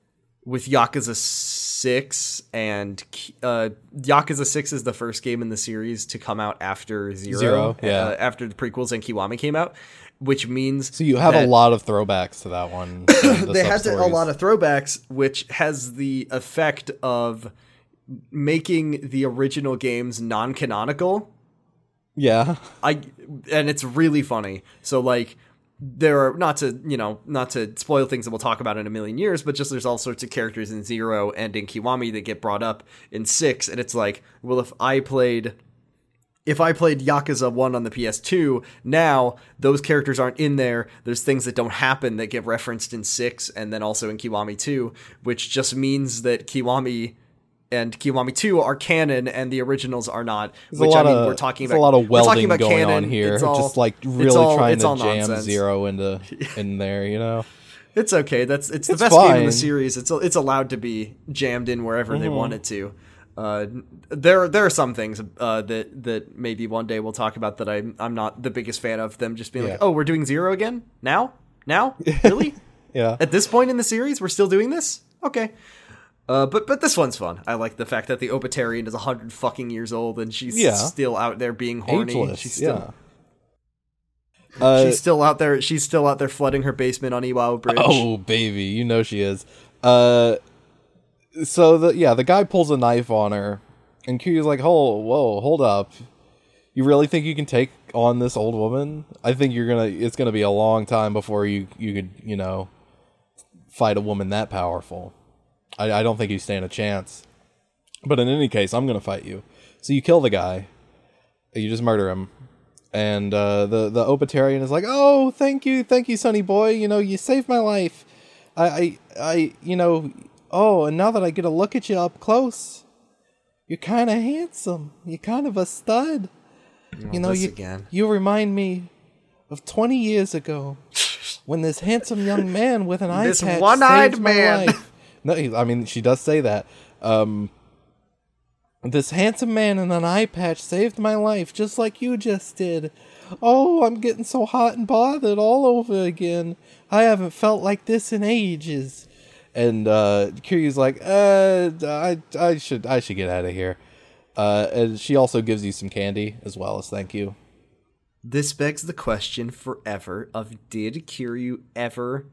with Yakuza Six and uh Yakuza Six is the first game in the series to come out after Zero, Zero, yeah. uh, after the prequels and Kiwami came out, which means so you have a lot of throwbacks to that one. the they had to, a lot of throwbacks, which has the effect of making the original games non-canonical. yeah. I and it's really funny. So like there are not to you know not to spoil things that we'll talk about in a million years, but just there's all sorts of characters in Zero and in Kiwami that get brought up in six, and it's like, well, if I played. If I played Yakuza 1 on the PS2, now those characters aren't in there. There's things that don't happen that get referenced in 6 and then also in Kiwami 2, which just means that Kiwami and Kiwami 2 are canon and the originals are not. There's which I mean, of we're talking about a lot of we're talking welding about going canon, on here. it's all- just like it's really all- trying it's to jam nonsense. zero into in there, you know. It's okay. That's it's the It's best game in the series. It's it's allowed to be jammed in wherever they Mm-hmm. want it to. Uh, there there are some things uh, that that maybe one day we'll talk about that I'm I'm not the biggest fan of them just being Yeah. like, oh, we're doing zero again now now really Yeah. at this point in the series we're still doing this okay. Uh, but but this one's fun. I like the fact that the Obitarian is a hundred fucking years old and she's Yeah. still out there being horny. Ageless. she's still yeah. Uh, she's still out there. She's still out there flooding her basement on Iwao Bridge. Oh baby, you know she is. So the yeah, the guy pulls a knife on her, and Kiryu's like, "Oh, whoa, hold up! You really think you can take on this old woman? I think you're gonna. It's gonna be a long time before you you could you know fight a woman that powerful. I, I don't think you stand a chance. But in any case, I'm gonna fight you. So you kill the guy. You just murder him. And uh, the the Obitarian is like, "Oh, thank you, thank you, Sonny boy. You know, you saved my life. I, I, I, you know, oh, and now that I get a look at you up close, you're kind of handsome. You're kind of a stud. you know, you again. you remind me of 20 years ago when this handsome young man with an eye This patch one-eyed saved my man. life." No, I mean she does say that. Um, this handsome man in an eye patch saved my life, just like you just did. Oh, I'm getting so hot and bothered all over again. I haven't felt like this in ages. And uh, Kiryu's like, uh, I, I should, I should get out of here. Uh, and she also gives you some candy as well as thank you. This begs the question forever of did Kiryu ever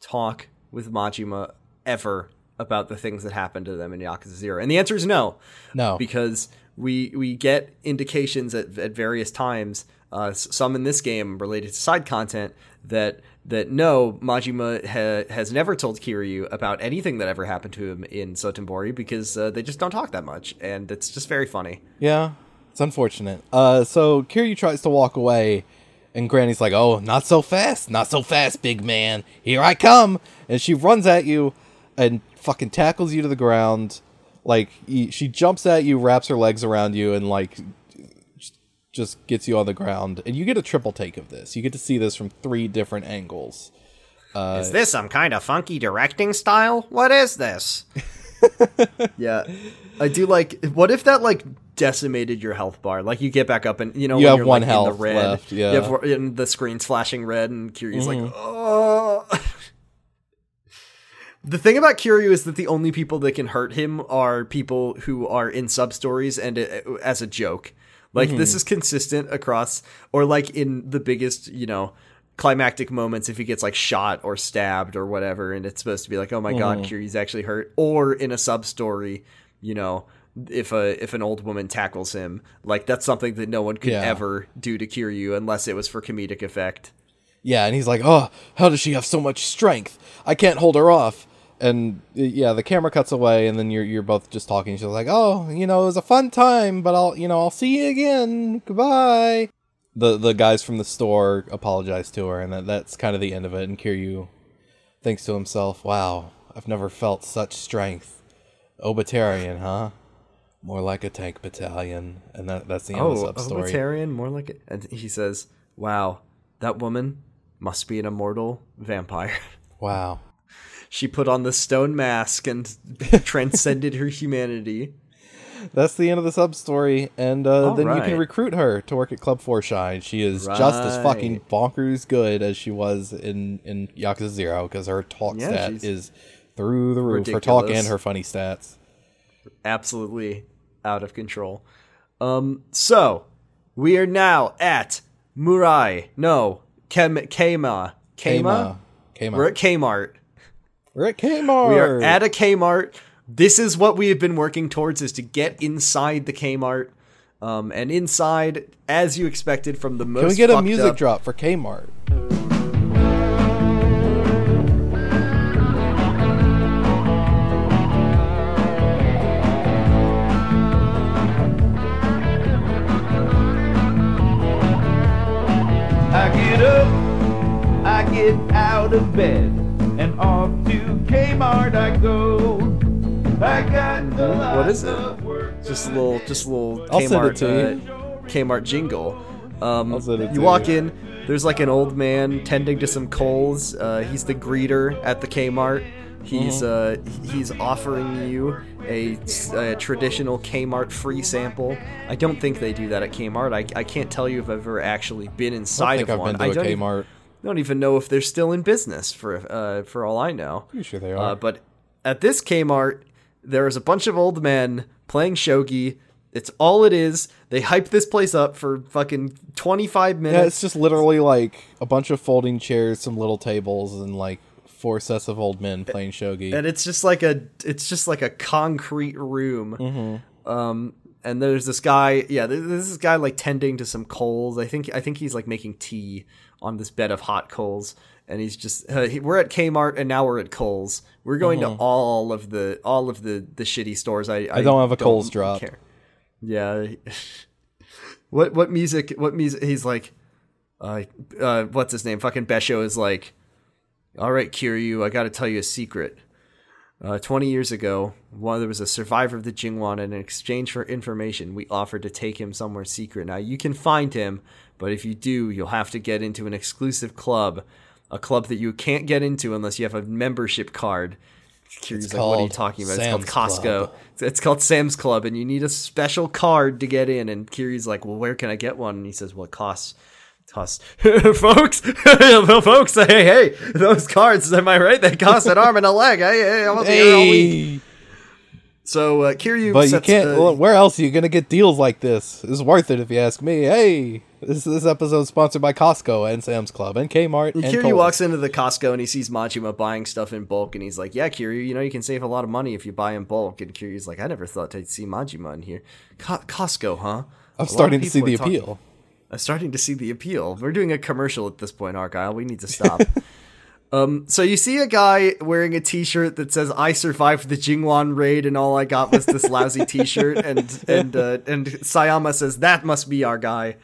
talk with Majima ever about the things that happened to them in Yakuza 0? And the answer is no. No, Because we we get indications at, at various times, uh, some in this game related to side content, that that no, Majima ha- has never told Kiryu about anything that ever happened to him in Sotenbori because uh, they just don't talk that much, and it's just very funny. Yeah, it's unfortunate. Uh, so Kiryu tries to walk away, and Granny's like, "Oh, not so fast, not so fast, big man. Here I come!" And she runs at you, and fucking tackles you to the ground. Like she jumps at you, wraps her legs around you, and like just- just gets you on the ground. And you get a triple take of this. You get to see this from three different angles. Is this some kind of funky directing style? What is this? yeah, I do like. What if that like decimated your health bar? Like you get back up and you know You when have you're, one like, health in the red, left, yeah. you have, and the screen's flashing red, and Kiryu's Mm-hmm. like, oh. The thing about Kiryu is that the only people that can hurt him are people who are in sub stories and uh, as a joke. Like Mm-hmm. this is consistent across, or like in the biggest, you know, climactic moments if he gets like shot or stabbed or whatever, and it's supposed to be like, oh my god, Mm-hmm. Kiryu's actually hurt. Or in a sub story, you know, if a if an old woman tackles him, like that's something that no one could Yeah. ever do to Kiryu unless it was for comedic effect. Yeah, and he's like, "Oh, how does she have so much strength? I can't hold her off." And yeah, the camera cuts away, and then you're you're both just talking. She's like, "Oh, you know, it was a fun time, but I'll you know I'll see you again. Goodbye." The the guys from the store apologize to her, and that, that's kind of the end of it. And Kiryu thinks to himself, "Wow, I've never felt such strength. Obitarian, huh? More like a tank battalion." And that that's the end of oh, the Oh, sub story. Obitarian, more like it. And he says, "Wow, that woman must be an immortal vampire." Wow. She put on the stone mask and transcended her humanity. That's the end of the sub story, and uh, then you can recruit her to work at Club Four Shine. She is just as fucking bonkers good as she was in in Yakuza Zero because her talk Yeah, stat is through the roof. Her talk and her funny stats. Absolutely out of control. Um, so we are now at Murai. No, Kem- Kema. Kema. Kmart. We're at Kmart. We're at Kmart. We are at a Kmart. This is what we have been working towards: is to get inside the Kmart. Um, and inside, as you expected, from the most. Can we get a music up- drop for Kmart? I get up, I get out of bed, and off to Kmart I go. I got the What is it? Just a little, just a little I'll send Kmart, it to uh, Kmart jingle. Um, I'll send it you to walk you. in. There's like an old man tending to some coals. Uh, he's the greeter at the Kmart. He's Mm-hmm. uh, he's offering you a, a traditional Kmart free sample. I don't think they do that at Kmart. I, I can't tell you if I've ever actually been I inside think of I've one. been to I a don't even- Kmart. Don't even know if they're still in business for uh, for all I know. Pretty sure they are. Uh, but at this Kmart, there is a bunch of old men playing shogi. It's all it is. They hype this place up for fucking 25 yeah, minutes. it's just literally like a bunch of folding chairs, some little tables, and like four sets of old men playing shogi. and it's just like a it's just like a concrete room. Mm-hmm. Um and there's this guy, yeah, there's this guy like tending to some coals. I think I think he's like making tea on this bed of hot coals and he's just uh, he, we're at Kmart and now we're at Kohl's. We're going to all of the all of the the shitty stores. I I, Mm-hmm. don't have a Kohl's drop. care. Yeah. what what music what music he's like uh, uh what's his name? Fucking Besho is like all right, Kiryu, I got to tell you a secret. Uh, 20 years ago, while there was a survivor of the Jingweon, and in exchange for information, we offered to take him somewhere secret. Now, you can find him, but if you do, you'll have to get into an exclusive club, a club that you can't get into unless you have a membership card. Kiryu's like, what are you talking about? Sam's it's called Costco. Club. It's, called Sam's Club, and you need a special card to get in. And Kiryu's like, well, where can I get one? And he says, well, it costs costs folks folks hey hey those cards am i right they cost an arm and a leg hey hey I'm here all week. Hey, so uh kiryu but you can't. the- well, where else are you gonna get deals like this? It's worth it if you ask me. Hey, this this episode is sponsored by Costco and Sam's Club and Kmart. And Kiryu Kohl's. walks into the Costco and he sees Majima buying stuff in bulk and he's like, "Yeah, Kiryu, you know you can save a lot of money if you buy in bulk." And Kiryu's like, "I never thought I'd see Majima in here. Co- Costco, huh?" I'm of starting to see the are talking- appeal. I'm starting to see the appeal. We're doing a commercial at this point, Argyle. We need to stop. um, so you see a guy wearing a T-shirt that says "I survived the Jingweon raid, and all I got was this lousy T-shirt," and and uh, and Sayama says that must be our guy.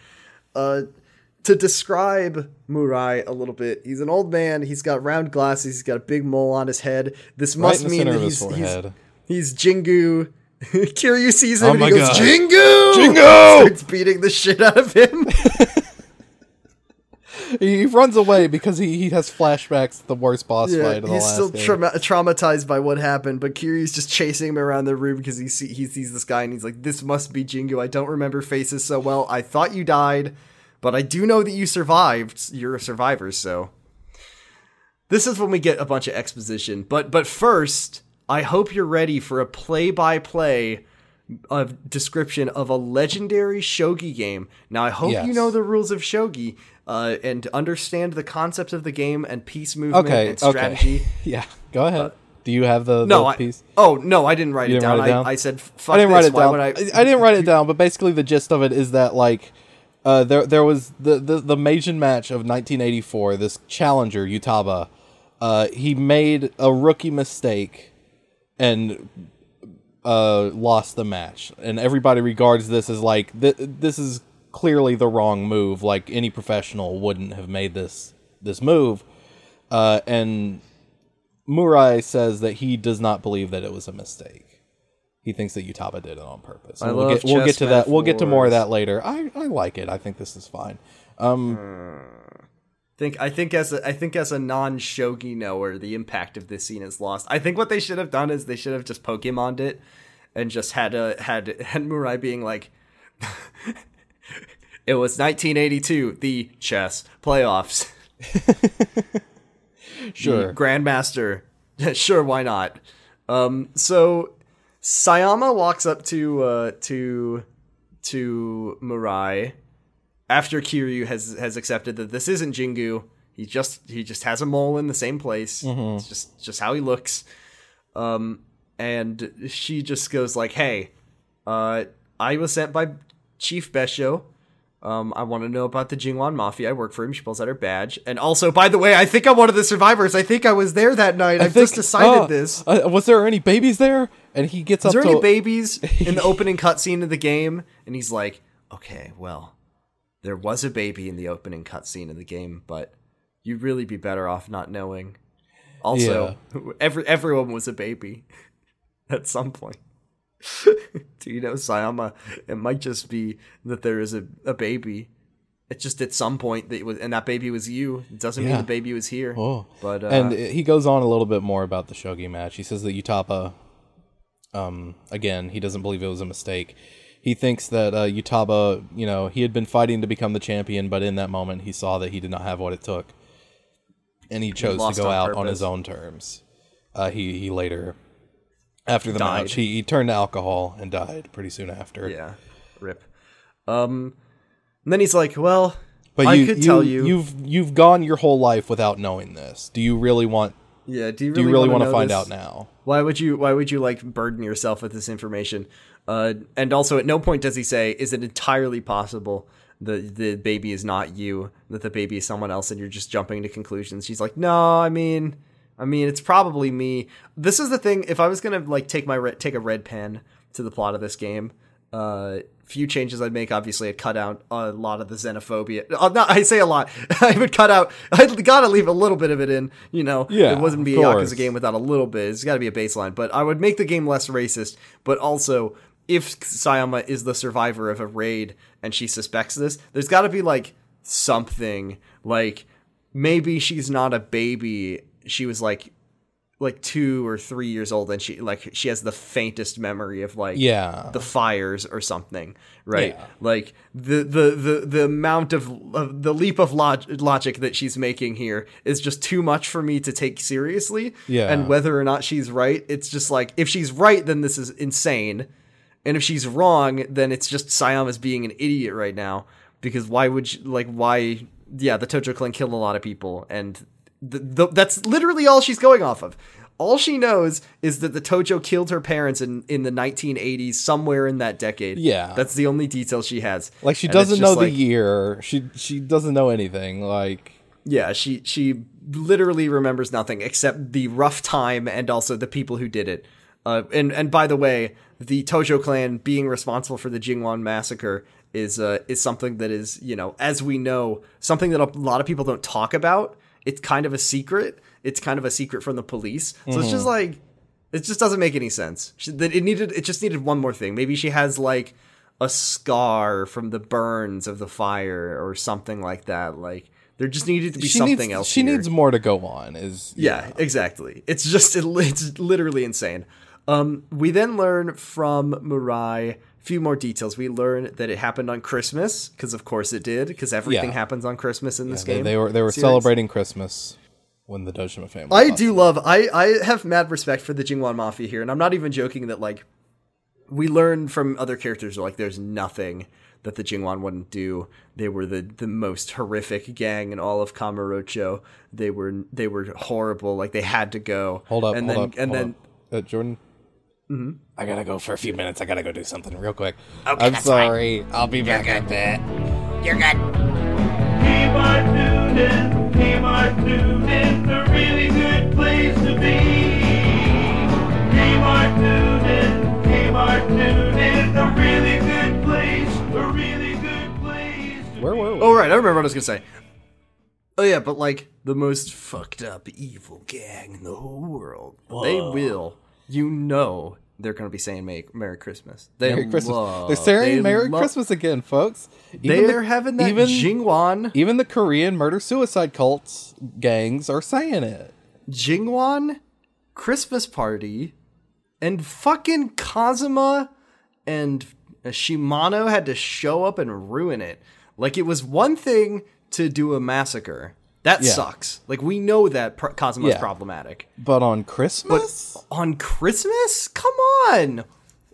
Uh, to describe Murai a little bit, he's an old man. He's got round glasses. He's got a big mole on his head. This Right must mean that he's, he's he's Jingu. Kiryu sees him Oh and he goes, God. Jingu! Jingu! Starts beating the shit out of him. He he runs away because he, he has flashbacks to the worst boss Yeah, fight he's still trauma- traumatized by what happened, but Kiryu's just chasing him around the room because he see- he sees this guy and he's like, "This must be Jingu. I don't remember faces so well. I thought you died, but I do know that you survived. You're a survivor, so." This is when we get a bunch of exposition, but but first, I hope you're ready for a play-by-play of description of a legendary shogi game. Now, I hope you know the rules of shogi uh, and understand the concept of the game and piece movement Okay, and strategy. okay. yeah, go ahead. Do you have the, Uh, No, the I, piece? oh no, I didn't write it didn't down. write it down? I, I said, "Fuck I didn't this. write it Why down. I?" I didn't write it down, but basically the gist of it is that like uh, there there was the the the Meijin match of 1984. This challenger Utaba, uh, he made a rookie mistake and uh, lost the match, and everybody regards this as like th- this is clearly the wrong move. Like any professional wouldn't have made this this move, uh, and Murai says that he does not believe that it was a mistake. He thinks that Utaba did it on purpose. I we'll love get we'll get to that. We'll get to more of that later. I, I like it. I think this is fine. Think I think as a I think as a non shogi knower, the impact of this scene is lost. I think what they should have done is they should have just Pokemoned it and just had a had had Murai being like. It was 1982, the chess playoffs. Sure. Grandmaster. sure, why not? Um, so Sayama walks up to uh, to to Murai after Kiryu has has accepted that this isn't Jingu. He just he just has a mole in the same place. It's just just how he looks. Um, and she just goes like, "Hey, uh, I was sent by Chief Besho. Um, I want to know about the Jingweon Mafia. I work for him. She pulls out her badge. And also, by the way, I think I'm one of the survivors. I think I was there that night. I've just decided oh, this. uh, was there any babies there? And he gets up. Is there to any babies in the opening cutscene of the game? And he's like, okay, well, there was a baby in the opening cutscene of the game, but you'd really be better off not knowing. Also, every everyone was a baby at some point. Do you know, Sayama? It might just be that there is a, a baby It's just at some point that was, and that baby was you. It doesn't mean the baby was here. Oh. But uh, and he goes on a little bit more about the shogi match. He says that Utaba, um, again, he doesn't believe it was a mistake. He thinks that uh, Utaba, you know, he had been fighting to become the champion, but in that moment, he saw that he did not have what it took, and he chose to go on out on his own terms. Uh, he he later, after the Died. match, he, he turned to alcohol and died pretty soon after. yeah, rip. Um, and then he's like, "Well, But I you, could you, tell you. you've you've gone your whole life without knowing this. Do you really want? yeah, do you Do really, you really want want to find this? out now? Why would you? Why would you like burden yourself with this information? Uh, and also, at no point does he say, "Is it entirely possible that the baby is not you, that the baby is someone else, and you're just jumping to conclusions?" She's like, "No, I mean, I mean, it's probably me." This is the thing. If I was gonna like take my re- take a red pen to the plot of this game, uh, few changes I'd make. Obviously, I'd cut out a lot of the xenophobia. Uh, not, I say a lot. I would cut out. I gotta leave a little bit of it in. You know, Yeah, it of be course. Yakuza game without a little bit. It's got to be a baseline. But I would make the game less racist. But also, if Sayama is the survivor of a raid and she suspects this, there's got to be like something like maybe she's not a baby. She was like like two or three years old and she like she has the faintest memory of like Yeah. the fires or something right Yeah. like the the the the amount of, of the leap of log- logic that she's making here is just too much for me to take seriously Yeah. and whether or not she's right it's just like if she's right then this is insane and if she's wrong then it's just Sayama's being an idiot right now because why would you like why yeah the Tojo clan killed a lot of people and th- th- that's literally all she's going off of all she knows is that the Tojo killed her parents in, in the 1980s, somewhere in that decade. Yeah. That's the only detail she has. Like she And doesn't know the year. She she doesn't know anything. Like Yeah, she she literally remembers nothing except the rough time and also the people who did it. Uh, and and by the way, the Tojo clan being responsible for the Jingweon massacre is uh, is something that is you know as we know something that a lot of people don't talk about. It's kind of a secret. It's kind of a secret from the police. So it's just like it just doesn't make any sense. She, that it needed it just needed one more thing. Maybe she has like a scar from the burns of the fire or something like that. Like there just needed to be she something needs else. she here. needs more to go on. Is Yeah, exactly. It's just it, it's literally insane. Um, we then learn from Murai a few more details. We learn that it happened on Christmas because, of course, it did. Because everything Yeah. happens on Christmas in this They, game. they were they were series. celebrating Christmas when the Dojima family. I do love. I I have mad respect for the Jingweon Mafia here, and I'm not even joking that like we learn from other characters like there's nothing that the Jingweon wouldn't do. They were the the most horrific gang in all of Kamurocho. They were they were horrible. Like they had to go. Hold up, and hold then up, and then up. Uh, Jordan. Mm-hmm. I gotta go for a few minutes. I gotta go do something real quick. Okay, I'm that's fine. sorry. I'll be back in a bit. You're good. Kmart Noonan, Kmart Noonan, a really good place to be. Kmart Noonan, Kmart Noonan, a really good place, a really good place to Where were we? Oh right, I remember what I was gonna say. Oh yeah, but like the most fucked up evil gang in the whole world. They will, you know, they're gonna be saying "Merry, Christmas." They Merry Christmas. love- They're saying they Merry Christmas again, folks. Even They're the- having that even Jingweon even the Korean murder suicide cults gangs are saying it. Jingweon Christmas party, and fucking Kazuma and Shimano had to show up and ruin it. Like it was one thing to do a massacre. That Yeah. sucks. Like we know that pr- Kazuma's Yeah. problematic. But on Christmas, But On Christmas? Come on.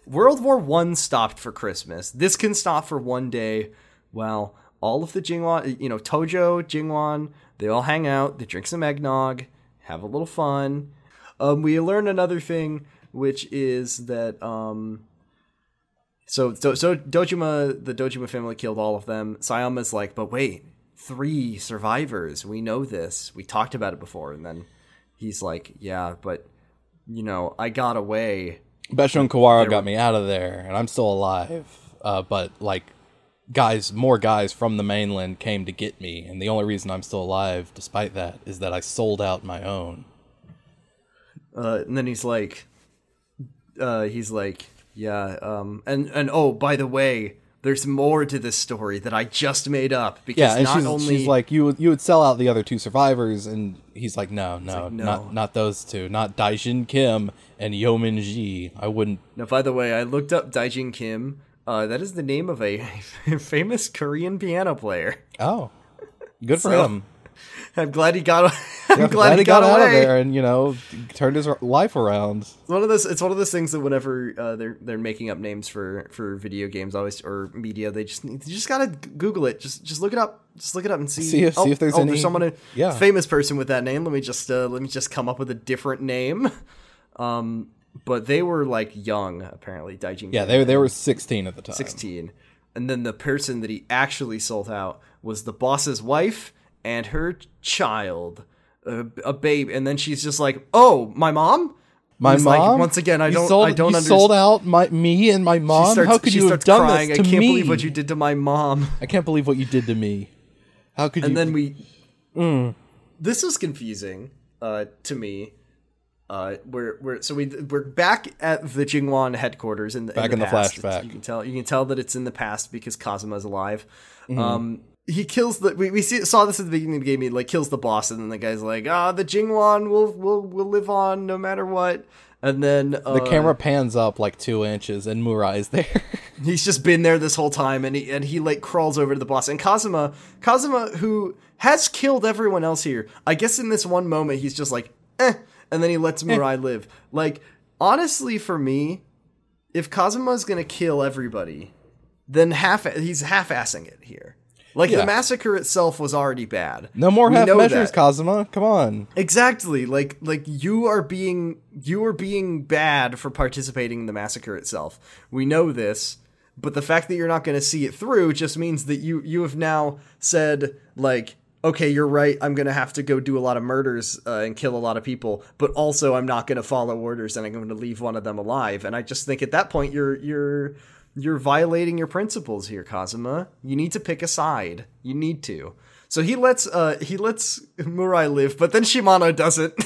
World War One stopped for Christmas. This can stop for one day. Well, all of the Jingweon, you know, Tojo, Jingweon, they all hang out, they drink some eggnog, have a little fun. Um, we learn another thing, which is that um, so so so Dojima, the Dojima family killed all of them. Sayama's like, but wait, three survivors. We know this. We talked about it before, and then he's like, yeah, but you know, I got away. Besho and Kawara got me out of there, and I'm still alive. Uh, but like, guys, more guys from the mainland came to get me, and the only reason I'm still alive, despite that, is that I sold out my own. Uh, and then he's like, uh, he's like, yeah, um, and and oh, by the way, there's more to this story that I just made up because Yeah, not she's, only she's like, you would you would sell out the other two survivors, and he's like, no, no, like, no. not not those two, not Daijin Kim and Yeomin Ji. I wouldn't. Now, by the way, I looked up Daijin Kim. Uh, that is the name of a famous Korean piano player. Oh, good for So, him. I'm glad he got. I'm Yeah, glad, he got, out away. of there and you know turned his life around. It's one of those. It's one of those things that whenever uh, they're they're making up names for for video games, always or media, they just need, you just gotta Google it. Just just look it up. Just look it up and see. See if- oh, see if there's oh, any- There's someone, a yeah. famous person with that name. Let me just uh, let me just come up with a different name. Um, but they were like young, apparently. Daijin. Yeah, they they were 16 at the time. 16. And then the person that he actually sold out was the boss's wife and her child, a, a babe. And then she's just like, "Oh, my mom." My mom. like, once again, I You don't, Sold, I don't you understand. sold out my me and my mom. starts, How could you have done crying. this to I can't me? believe what you did to my mom. I can't believe what you did to me. How could you? And then we. Mm. This was confusing uh, to me. Uh, we're we're so we we're back at the Jingweon headquarters in the Back in in the, the past. flashback. You can tell you can tell that it's in the past because Kazama's alive. Mm-hmm. Um, he kills the we, we see, saw this at the beginning of the game. He like kills the boss, and then the guy's like, "Ah, the Jingweon will will will live on no matter what." And then uh, the camera pans up like two inches, and murai is there. He's just been there this whole time, and he and he like crawls over to the boss. And Kazama, Kazama, who has killed everyone else here, I guess in this one moment he's just like, eh, and then he lets Murai live. Like honestly, for me, if Kazama's gonna kill everybody, then half he's half-assing it here. Like Yeah. the massacre itself was already bad. no more We half measures, that. Kazama. Come on. Exactly. Like like you are being you are being bad for participating in the massacre itself. We know this, but the fact that you're not going to see it through just means that you you have now said like okay, you're right. I'm going to have to go do a lot of murders uh, and kill a lot of people, but also I'm not going to follow orders and I'm going to leave one of them alive. And I just think at that point you're you're you're violating your principles here, Kazama. You need to pick a side. You need to. So he lets uh he lets Murai live, but then Shimano doesn't.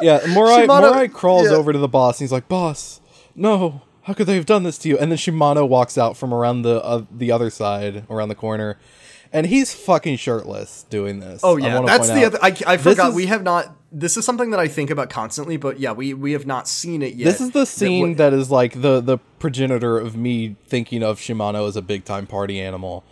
Yeah, Murai, Shimano- Murai crawls yeah. over to the boss and he's like, "Boss, no, how could they have done this to you?" And then Shimano walks out from around the uh, the other side, around the corner, and he's fucking shirtless doing this. oh yeah, that's the other. I, I forgot is- we have not. This is something that I think about constantly, but yeah, we we have not seen it yet. This is the That scene that is like the the progenitor of me thinking of Shimano as a big time party animal.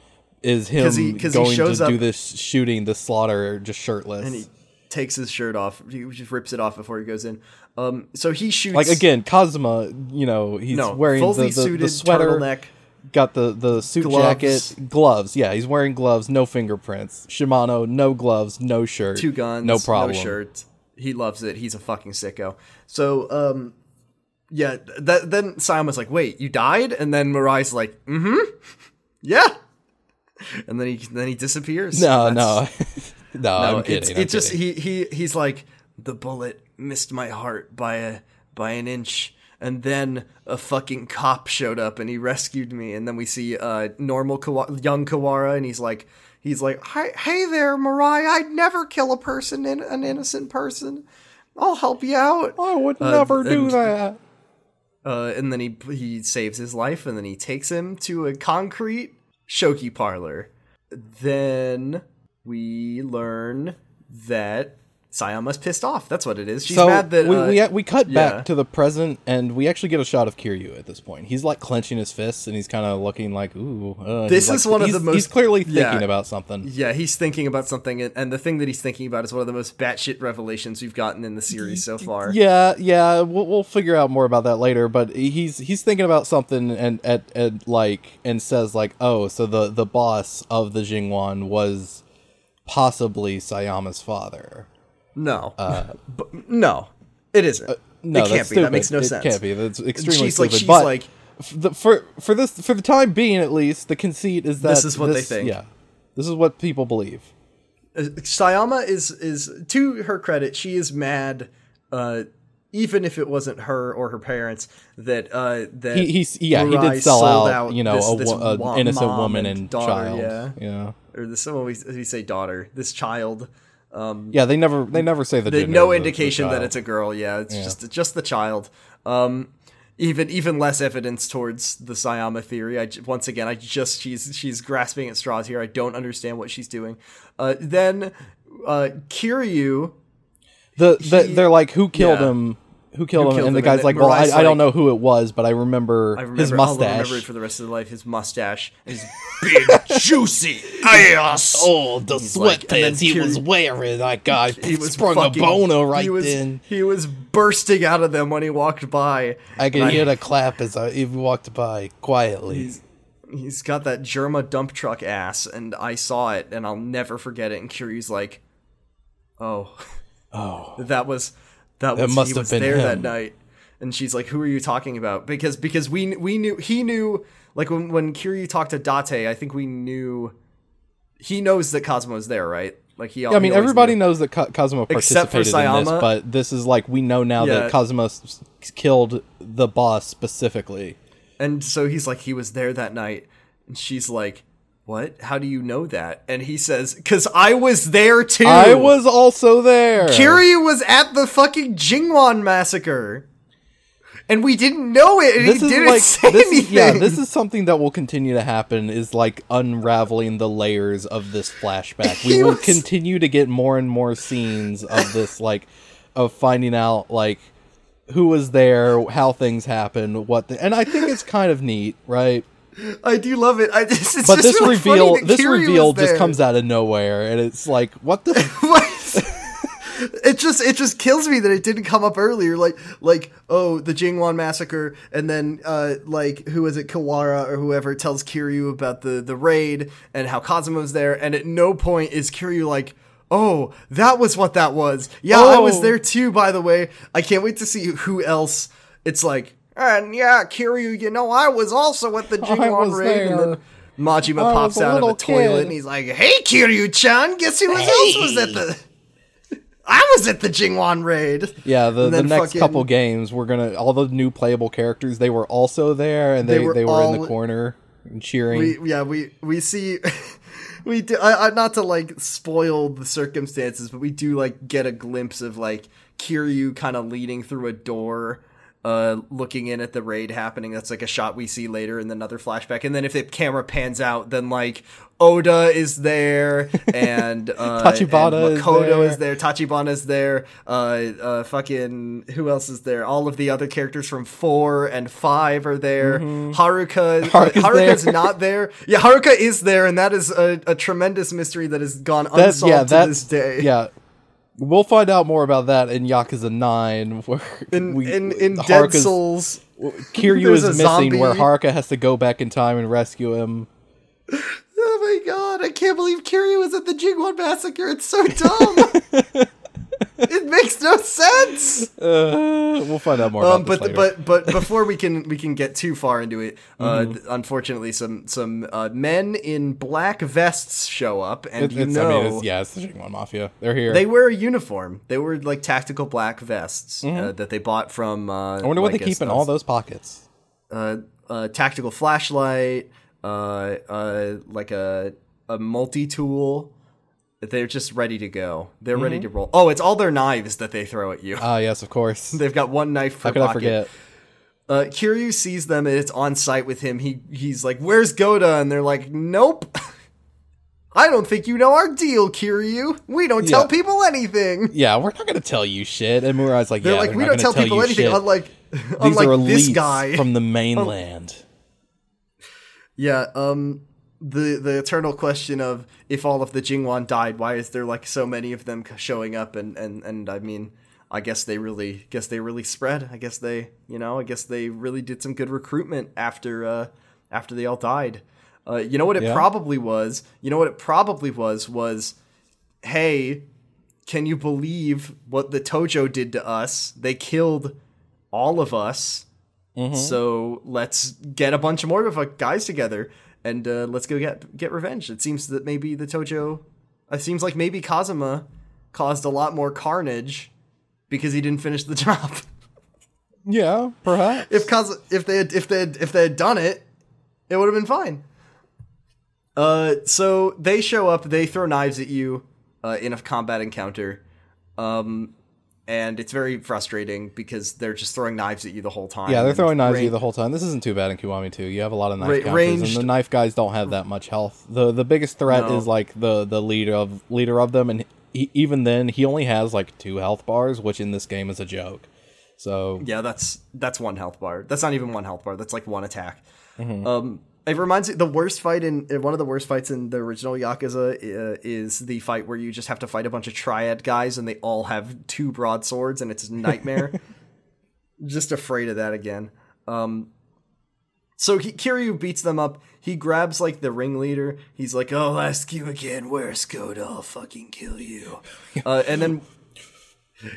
Is him 'Cause he- 'cause going to do this shooting, the slaughter, just shirtless? and he takes his shirt off. He just rips it off before he goes in. Um, so he shoots like again, Kazama, you know, he's No, wearing the, fully the, suited the sweater, turtleneck. Got the the suit Gloves. jacket, gloves. Yeah, he's wearing gloves, no fingerprints. Shimano, no gloves, no shirt, two guns, no problem. no shirt. He loves it. He's a fucking sicko. So, um, yeah. That then Sayama's like, "Wait, you died?" And then Mirai's like, "Mm-hmm, yeah." And then he then he disappears. No, no, no, no, I'm kidding. it's I'm it's just he he he's like the bullet missed my heart by a by an inch. And then a fucking cop showed up and he rescued me. And then we see uh normal Kawa- young Kawara and he's like he's like, "Hi, hey there, Mirai. I'd never kill a person, in, an innocent person. I'll help you out." I would Uh, never do and- that. Uh, and then he he saves his life, and then he takes him to a concrete shogi parlor. Then we learn that Sayama's pissed off. That's what it is. She's so mad that we, uh, we we cut yeah. back to the present, and we actually get a shot of Kiryu at this point. He's like clenching his fists, and he's kind of looking like, "Ooh." Uh, This is like- one of the most- He's clearly thinking yeah. about something. yeah, he's thinking about something, and, and the thing that he's thinking about is one of the most batshit revelations we've gotten in the series so far. Yeah, yeah, we'll, we'll figure out more about that later. But he's he's thinking about something, and at, at like and says like, "Oh, so the the boss of the Jingweon was possibly Sayama's father." No, but, no, it isn't. Uh, No, it can't be. stupid. That makes no it sense. It can't be. That's extremely she's like, stupid. she's but like, the, for for this for the time being, at least, the conceit is that This is what they think. Yeah, this is what people believe. uh, Sayama is is to her credit, she is mad. Uh, even if it wasn't her or her parents, that uh, that He, he's yeah, he did sell sold out, you know, this- a, this wa- innocent woman and, daughter, child. Yeah, yeah, or this well, we we say daughter, this child. Yeah. They never they never say the There's gender no the- the indication that it's a girl. Yeah, it's just just the child. Um, even even less evidence towards the Sayama theory. I once again, I just she's she's grasping at straws here. I don't understand what she's doing. Uh, then uh, Kiryu, The, the He- they're like, who killed yeah. him? Who killed him? killed and the guy's And like, well, I, Mirai's I don't know who it was, but I remember, I remember his I'll mustache. remember it for the rest of the life. His mustache, his big juicy ass. Oh, the He's like- sweatpants he was wearing. That guy he was sprung fucking, a boner right he was, then. He was bursting out of them when he walked by. I could hear the clap as I he walked by quietly. He's got that Germa dump truck ass, and I saw it, and I'll never forget it. And Kiryu's like, "Oh, Oh, that was that That was must he have was been there that night." And she's like, "Who are you talking about?" Because because we we knew he knew like when when Kiryu talked to Date, I think we knew he knows that Kazama's there, right? Like he. yeah, I mean, everybody knew. knows that Except for participated in this, but this is like we know now Yeah. that s- s- killed the boss specifically. And so he's like, he was there that night. And she's like, what? How do you know that? And he says, because I was there too. I was also there. Kiryu was at the fucking Jingweon massacre. And we didn't know it, and this he is didn't like say this is, anything. yeah this is something that will continue to happen is like unraveling the layers of this flashback we He will was- continue to get more and more scenes of this like of finding out like who was there how things happened what the, and i think it's kind of neat right I do love it. I just, it's but just this really reveal this Kiryu reveal just comes out of nowhere and it's like what the it just it just kills me that it didn't come up earlier. Like like oh the Jingweon massacre, and then uh like who is it Kawara or whoever tells Kiryu about the the raid and how Kazama's there, and at no point is Kiryu like. Oh, that was what that was. Yeah, I was Oh. there too, by the way. I can't wait to see who else. It's like, and yeah, Kiryu, you know, I was also at the Jingweon was raid. And there. then Majima I pops out of a little toilet and he's like, hey, Kiryu-chan, guess who else was at the... I was at the Jingweon raid. yeah the, the next fucking- couple games we're gonna all the new playable characters they were also there and they, They they were were, in the corner and cheering We yeah we we see we do I, I, not to like spoil the circumstances, but we do like get a glimpse of like Kiryu kind of leading through a door. Uh, looking in at the raid happening. That's like a shot we see later in another flashback. And then if the camera pans out, then like Oda is there and uh, Tachibana and is there. is there. Tachibana is there. Uh, uh, fucking who else is there? All of the other characters from four and five are there. Haruka, Haruka's Haruka's there. not there. Yeah, Haruka is there, and that is a, a tremendous mystery that has gone unsolved yeah, to this day. yeah. We'll find out more about that in Yakuza Nine, where In we, in, in Dead Souls, Kiryu is missing, where zombie. Haruka has to go back in time and rescue him. oh my god, I can't believe Kiryu was at the Jingweon massacre. It's so dumb. it makes no sense. Uh, we'll find out more Um, about but later. but but before we can we can get too far into it, uh, Mm-hmm. th- unfortunately, some some uh, men in black vests show up, and It- you know, I mean, it's, yeah, it's the Jingweon Mafia. They're here. They wear a uniform. They were like tactical black vests uh, that they bought from. Uh, Mm-hmm. I wonder what like, they keep in all those pockets. Uh, a tactical flashlight, uh, uh, like a a multi tool. They're just ready to go. They're ready Mm-hmm. to roll. Oh, it's all their knives that they throw at you. Ah, yes, of course. They've got one knife per How could I pocket. forget? Uh, Kiryu sees them and it's on site with him. He he's like, "Where's Goda?" And they're like, "Nope." I don't think you know our deal, Kiryu. We don't tell Yeah. people anything. Yeah, we're not gonna tell you shit. And Murai's like, They're yeah, like, we not don't gonna tell people anything. shit. Unlike, These unlike are this guy. from the mainland. yeah. Um. The the eternal question of if all of the Jingweon died, why is there like so many of them showing up? And and and I mean, I guess they really guess they really spread. I guess they you know I guess they really did some good recruitment after uh after they all died. Uh, you know what it Yeah. probably was. You know what it probably was was, hey, can you believe what the Tojo did to us? They killed all of us. So let's get a bunch of more of uh, guys together and uh, let's go get get revenge. It seems that maybe the Tojo. It seems like maybe Kazama caused a lot more carnage because he didn't finish the job. Yeah, perhaps. if Kaz if they had if they had, if they had done it, it would have been fine. Uh, so they show up. They throw knives at you uh, in a combat encounter. Um, and it's very frustrating because they're just throwing knives at you the whole time. Yeah, they're throwing knives at you the whole time. This isn't too bad in Kiwami too. You have a lot of knife Ra- counters, ranged- and the knife guys don't have that much health. the The biggest threat No. is like the the leader of leader of them, and he, even then, he only has like two health bars, which in this game is a joke. So Yeah, that's that's one health bar. That's not even one health bar. That's like one attack. Mm-hmm. Um, it reminds me the worst fight in uh, one of the worst fights in the original Yakuza uh, is the fight where you just have to fight a bunch of triad guys and they all have two broadswords and it's a nightmare. just afraid of that again. Um, so he, Kiryu beats them up. He grabs like the ringleader. He's like, "Oh, I'll ask you again. Where's Skoda? I'll fucking kill you." uh, and then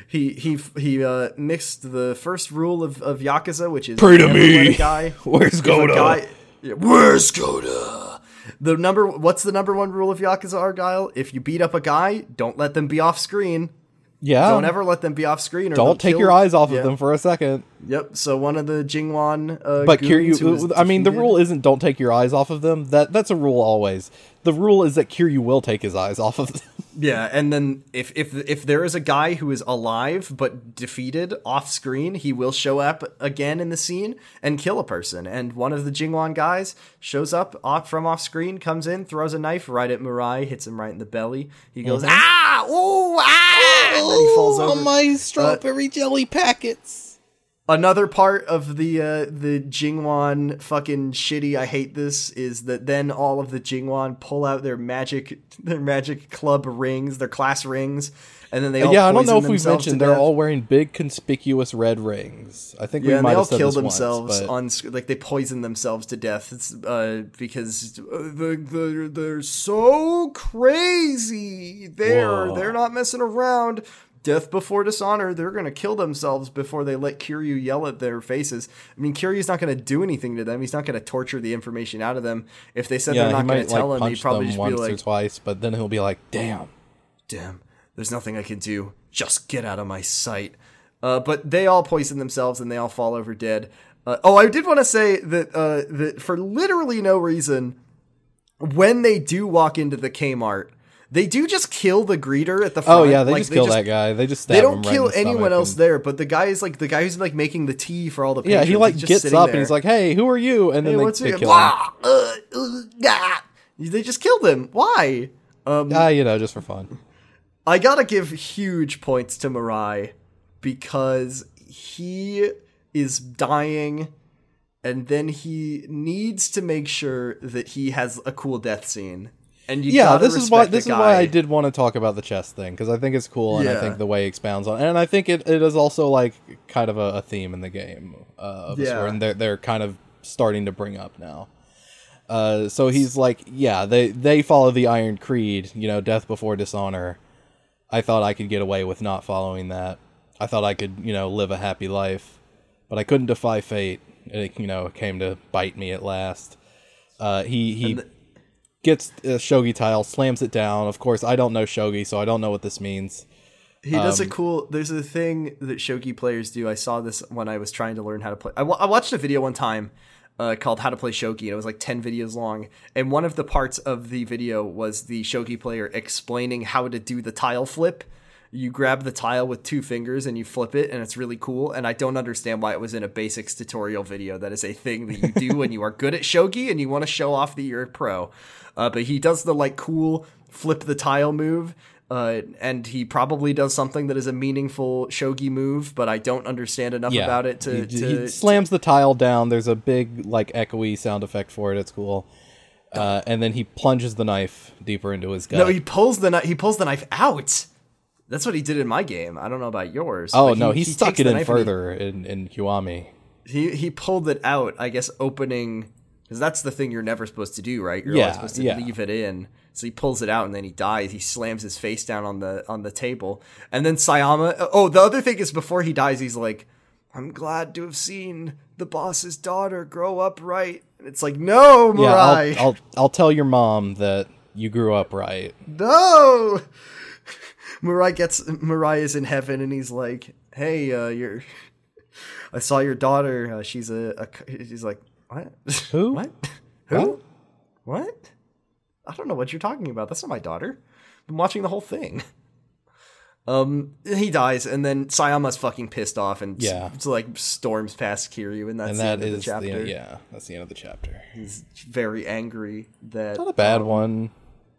he he he uh, mixed the first rule of, of Yakuza, which is Pray to me. guy. Where's if a Skoda? guy- Yeah, Where's Skoda? The number what's the number one rule of Yakuza Argyle? If you beat up a guy, don't let them be off screen. yeah, Don't ever let them be off screen. Or don't take kill- your eyes off Yeah. of them for a second. Yep. So one of the Jingweon, uh, But goons who was Kiryu, I mean, the rule isn't don't take your eyes off of them. That that's a rule always. The rule is that Kiryu will take his eyes off of them. Yeah, and then if if if there is a guy who is alive but defeated off screen, he will show up again in the scene and kill a person. And one of the Jingweon guys shows up off from off screen, comes in, throws a knife right at Murai, hits him right in the belly. He goes ah, ooh, ah, and he falls over. Oh, my strawberry jelly packets. Another part of the uh, the Jingweon fucking shitty. I hate this is that then all of the Jingweon pull out their magic their magic club rings, their class rings, and then they all yeah, I don't know if we've mentioned they're death. all wearing big conspicuous red rings. I think Yeah, we might they all kill this once, themselves but- on like they poison themselves to death. It's uh, because uh, the, the, they're so crazy. They're Whoa. they're not messing around. Death before dishonor. They're gonna kill themselves before they let Kiryu yell at their faces. I mean, Kiryu's not gonna do anything to them. He's not gonna torture the information out of them. If they said yeah, they're not gonna tell like him, he'd probably them just once be or twice, but then he'll be like, "Damn." damn, there's nothing I can do. Just get out of my sight. Uh, but they all poison themselves and they all fall over dead. Uh, oh, I did want to say that uh, that for literally no reason, when they do walk into the Kmart, they do just kill the greeter at the front. Oh yeah, they Like, just kill that guy. They just stab They don't right kill the anyone else and- there, but the guy is like the guy who's like making the tea for all the people. Yeah, he like he's just gets up there. and he's like, "Hey, who are you?" And then "Hey, they, what's they kill him. Uh, uh, gah!" They just killed him. Why? Um, Ah, you know, just for fun. I gotta give huge points to Mirai because he is dying and then he needs to make sure that he has a cool death scene. And you yeah, this is why this is guy. why I did want to talk about the chess thing because I think it's cool and I think the way he expounds on, and I think it, it is also like kind of a, a theme in the game uh, of Yeah. sort, and they're they're kind of starting to bring up now. Uh, so he's like, yeah, they they follow the Iron Creed, you know, death before dishonor. I thought I could get away with not following that. I thought I could, you know, live a happy life, but I couldn't defy fate. It, you know, came to bite me at last. Uh, he he the- gets a shogi tile, slams it down. Of course, I don't know shogi, so I don't know what this means. He does Um, a cool. There's a thing that shogi players do. I saw this when I was trying to learn how to play. I, watched a video one time uh, called "How to Play Shogi," and it was like ten videos long. And one of the parts of the video was the shogi player explaining how to do the tile flip. You grab the tile with two fingers and you flip it, and it's really cool. And I don't understand why it was in a basics tutorial video. That is a thing that you do when you are good at shogi and you want to show off that you're a pro. Uh, but he does the like cool flip the tile move uh, and he probably does something that is a meaningful shogi move, but I don't understand enough Yeah, about it to. he, to he slams the tile down. There's a big like echoey sound effect for it. It's cool. Uh, and then he plunges the knife deeper into his gut. no, he pulls the knife. He pulls the knife out. That's what he did in my game. I don't know about yours. oh but no, he, stuck it in he- further in in Kiwami. He he pulled it out. I guess opening because that's the thing you're never supposed to do, right? You're Yeah, supposed to yeah. leave it in. So he pulls it out and then he dies. He slams his face down on the on the table, and then Sayama. Oh, oh the other thing is before he dies, he's like, "I'm glad to have seen the boss's daughter grow up right." And it's like, no, Yeah, I'll, I'll I'll tell your mom that you grew up right. no. Mirai gets Mirai is in heaven, and he's like, "Hey, uh, you're." I saw your daughter. Uh, she's a, a. He's like, what? Who? What? Who? What? I don't know what you're talking about. That's not my daughter. I'm watching the whole thing. Um, he dies, and then Sayama's fucking pissed off and Yeah. s- like storms past Kiryu, and that's and the that end of the chapter. the, yeah, that's the end of the chapter. He's very angry that Not a bad one.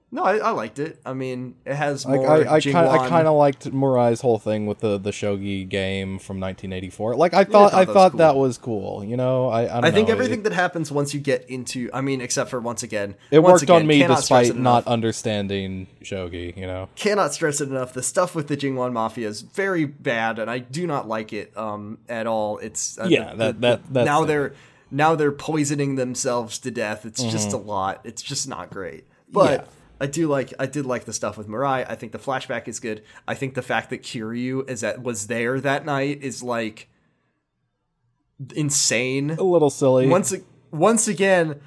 No, I, I liked it. I mean, it has more. I, I kind I kind of liked Murai's whole thing with the the shogi game from 1984. Like I thought I I thought thought, that was that was cool. You know, I I, don't I think know, everything it, that happens once you get into, I mean, except for once again, it once worked on me despite not understanding shogi. You know, cannot stress it enough. The stuff with the Jingweon Mafia is very bad, and I do not like it um, at all. It's uh, Yeah, the- that- that- that's now the- they're now they're poisoning themselves to death. It's just a lot. It's just not great. But Mm-hmm. Yeah. I do like I did like the stuff with Mirai. I think the flashback is good. I think the fact that Kiryu is that was there that night is like insane. a little silly. Once once again,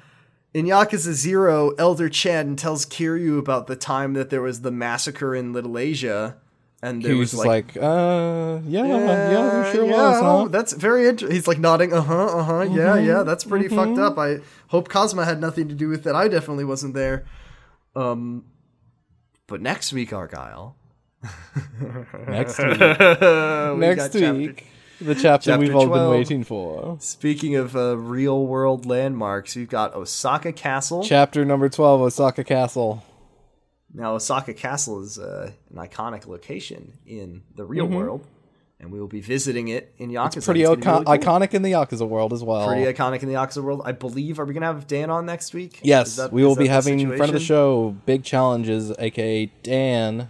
in Yakuza Zero, Elder Chen tells Kiryu about the time that there was the massacre in Little Asia, and there he was was just like, uh, yeah, yeah, yeah, there sure yeah, was. oh, Huh? that's very interesting. He's like nodding, uh huh, uh huh, yeah, Mm-hmm. yeah, that's pretty fucked up. I hope Kazama had nothing to do with it. I definitely wasn't there. Um, but next week, Argyle. Next week, We got next chapter- week, the chapter, chapter we've all 12. been waiting for. Speaking of uh, real world landmarks, we've got Osaka Castle. Chapter number twelve, Osaka Castle. Now, Osaka Castle is uh, an iconic location in the real world, and we will be visiting it in Yakuza. Mm-hmm. Pretty It's icon- really cool. iconic in the Yakuza world as well. Pretty iconic in the Yakuza world. I believe. Are we gonna have Dan on next week? Yes, that- we will be having friend of the show, Big Challenges, aka Dan,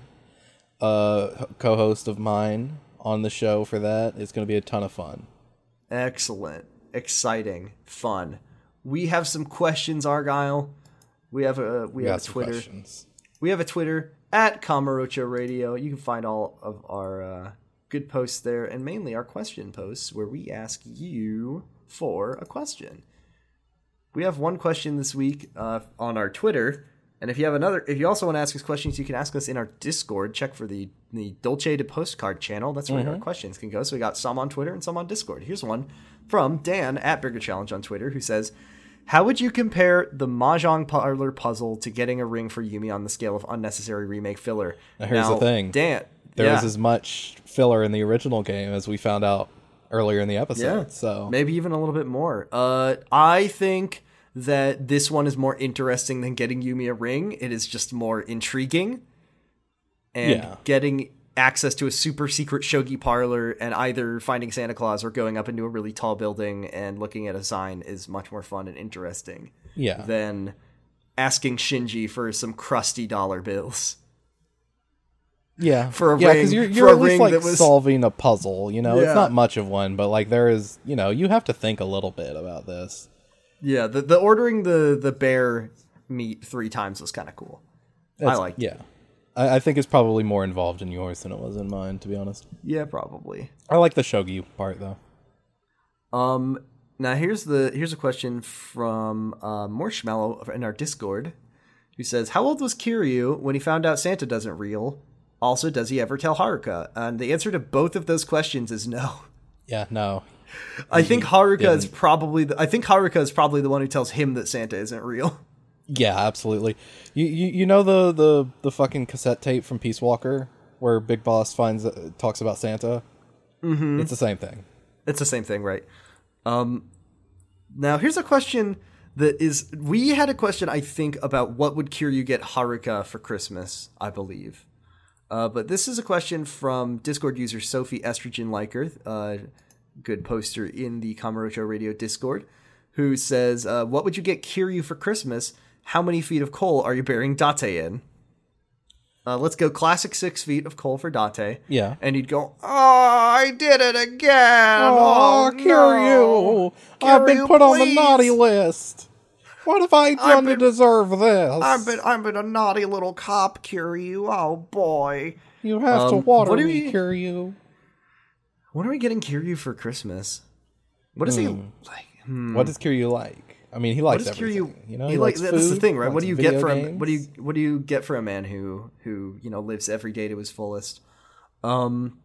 uh, co-host of mine on the show for that. It's going to be a ton of fun. Excellent, exciting, fun. We have some questions, Argyle. We have a we, We have a Twitter. questions. We have a Twitter at Kamurocho Radio. You can find all of our uh, good posts there, and mainly our question posts where we ask you for a question. We have one question this week uh, on our Twitter, and if you have another, if you also want to ask us questions, you can ask us in our Discord. Check for the the Dolce de Postcard channel. That's where our questions can go. So we got some on Twitter and some on Discord. Here's one from Dan at Burger Challenge on Twitter, who says. How would you compare the Mahjong parlor puzzle to getting a ring for Yumi on the scale of unnecessary remake filler? Now, here's the thing. Dan. There yeah, was as much filler in the original game as we found out earlier in the episode. yeah. So maybe even a little bit more. Uh, I think that this one is more interesting than getting Yumi a ring. It is just more intriguing, and Yeah. getting access to a super secret shogi parlor and either finding Santa Claus or going up into a really tall building and looking at a sign is much more fun and interesting. yeah, than asking Shinji for some crusty dollar bills. Yeah, for a yeah, ring- you're, you're at least like was- solving a puzzle. You know, Yeah. it's not much of one, but like there is, you know, you have to think a little bit about this. Yeah, the the ordering the the bear meat three times was kind of cool. I like. Yeah, I, I think it's probably more involved in yours than it was in mine, to be honest. Yeah, probably. I like the shogi part though. Um, now here's the here's a question from uh, Marshmallow in our Discord, who says, "How old was Kiryu when he found out Santa doesn't real? Also, does he ever tell Haruka?" And the answer to both of those questions is no. Yeah, no, I think Haruka is didn't. probably the, I think Haruka is probably the one who tells him that Santa isn't real. yeah, absolutely. You you, you know the, the the fucking cassette tape from Peace Walker where Big Boss finds uh, talks about Santa. Mm-hmm. It's the same thing. It's the same thing, right? Um, now here's a question that is we had a question I think about what would Kiryu get Haruka for Christmas, I believe. Uh, but this is a question from Discord user Sophie Estrogen Liker, uh, good poster in the Kamurocho Radio Discord, who says, uh, "What would you get Kiryu for Christmas? How many feet of coal are you burying Date in?" Uh, let's go classic six feet of coal for Date. Yeah. And he'd go, Oh, I did it again. Oh, Oh, Kiryu! I've been Kiryu, put on the naughty list. What have I done been- to deserve this? I've been, I've been a naughty little cop, Kiryu. Oh, boy. you have to Um, water what do me, we- Kiryu. What are we getting Kiryu for Christmas? What is he like? Hmm. What does Kiryu like? I mean, he What likes is everything. Kiryu? You know, he he like, likes that's the thing, right? What do you get for a, games. what do you what do you get for a man who who you know lives every day to his fullest? Um,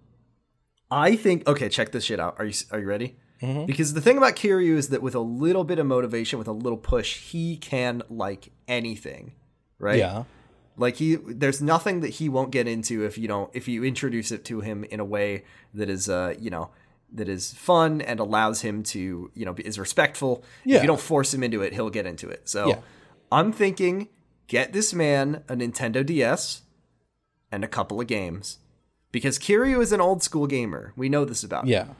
I think okay. Check this shit out. Are you are you ready? Mm-hmm. Because the thing about Kiryu is that with a little bit of motivation, with a little push, he can like anything, right? Yeah, Like he, there's nothing that he won't get into if you don't if you introduce it to him in a way that is, uh, you know, that is fun and allows him to, you know, be- is respectful. If Yeah. you don't force him into it, he'll get into it. So Yeah. I'm thinking, get this man a Nintendo DS and a couple of games. Because Kiryu is an old school gamer. We know this about him.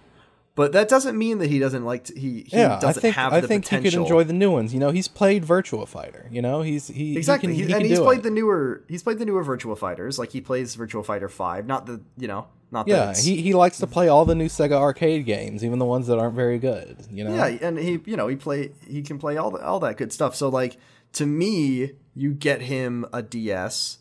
But that doesn't mean that he doesn't like to, he, he Yeah, I doesn't think have I the think potential. he could enjoy the new ones. You know, he's played Virtua Fighter. You know, he's he Exactly, He can, he and he's played it. the newer. He's played the newer Virtua Fighters. Like he plays Virtua Fighter Five, not the you know, not yeah, he he likes to play all the new Sega arcade games, even the ones that aren't very good. You know. yeah, and he you know he play he can play all the, all that good stuff. So like to me, you get him a DS.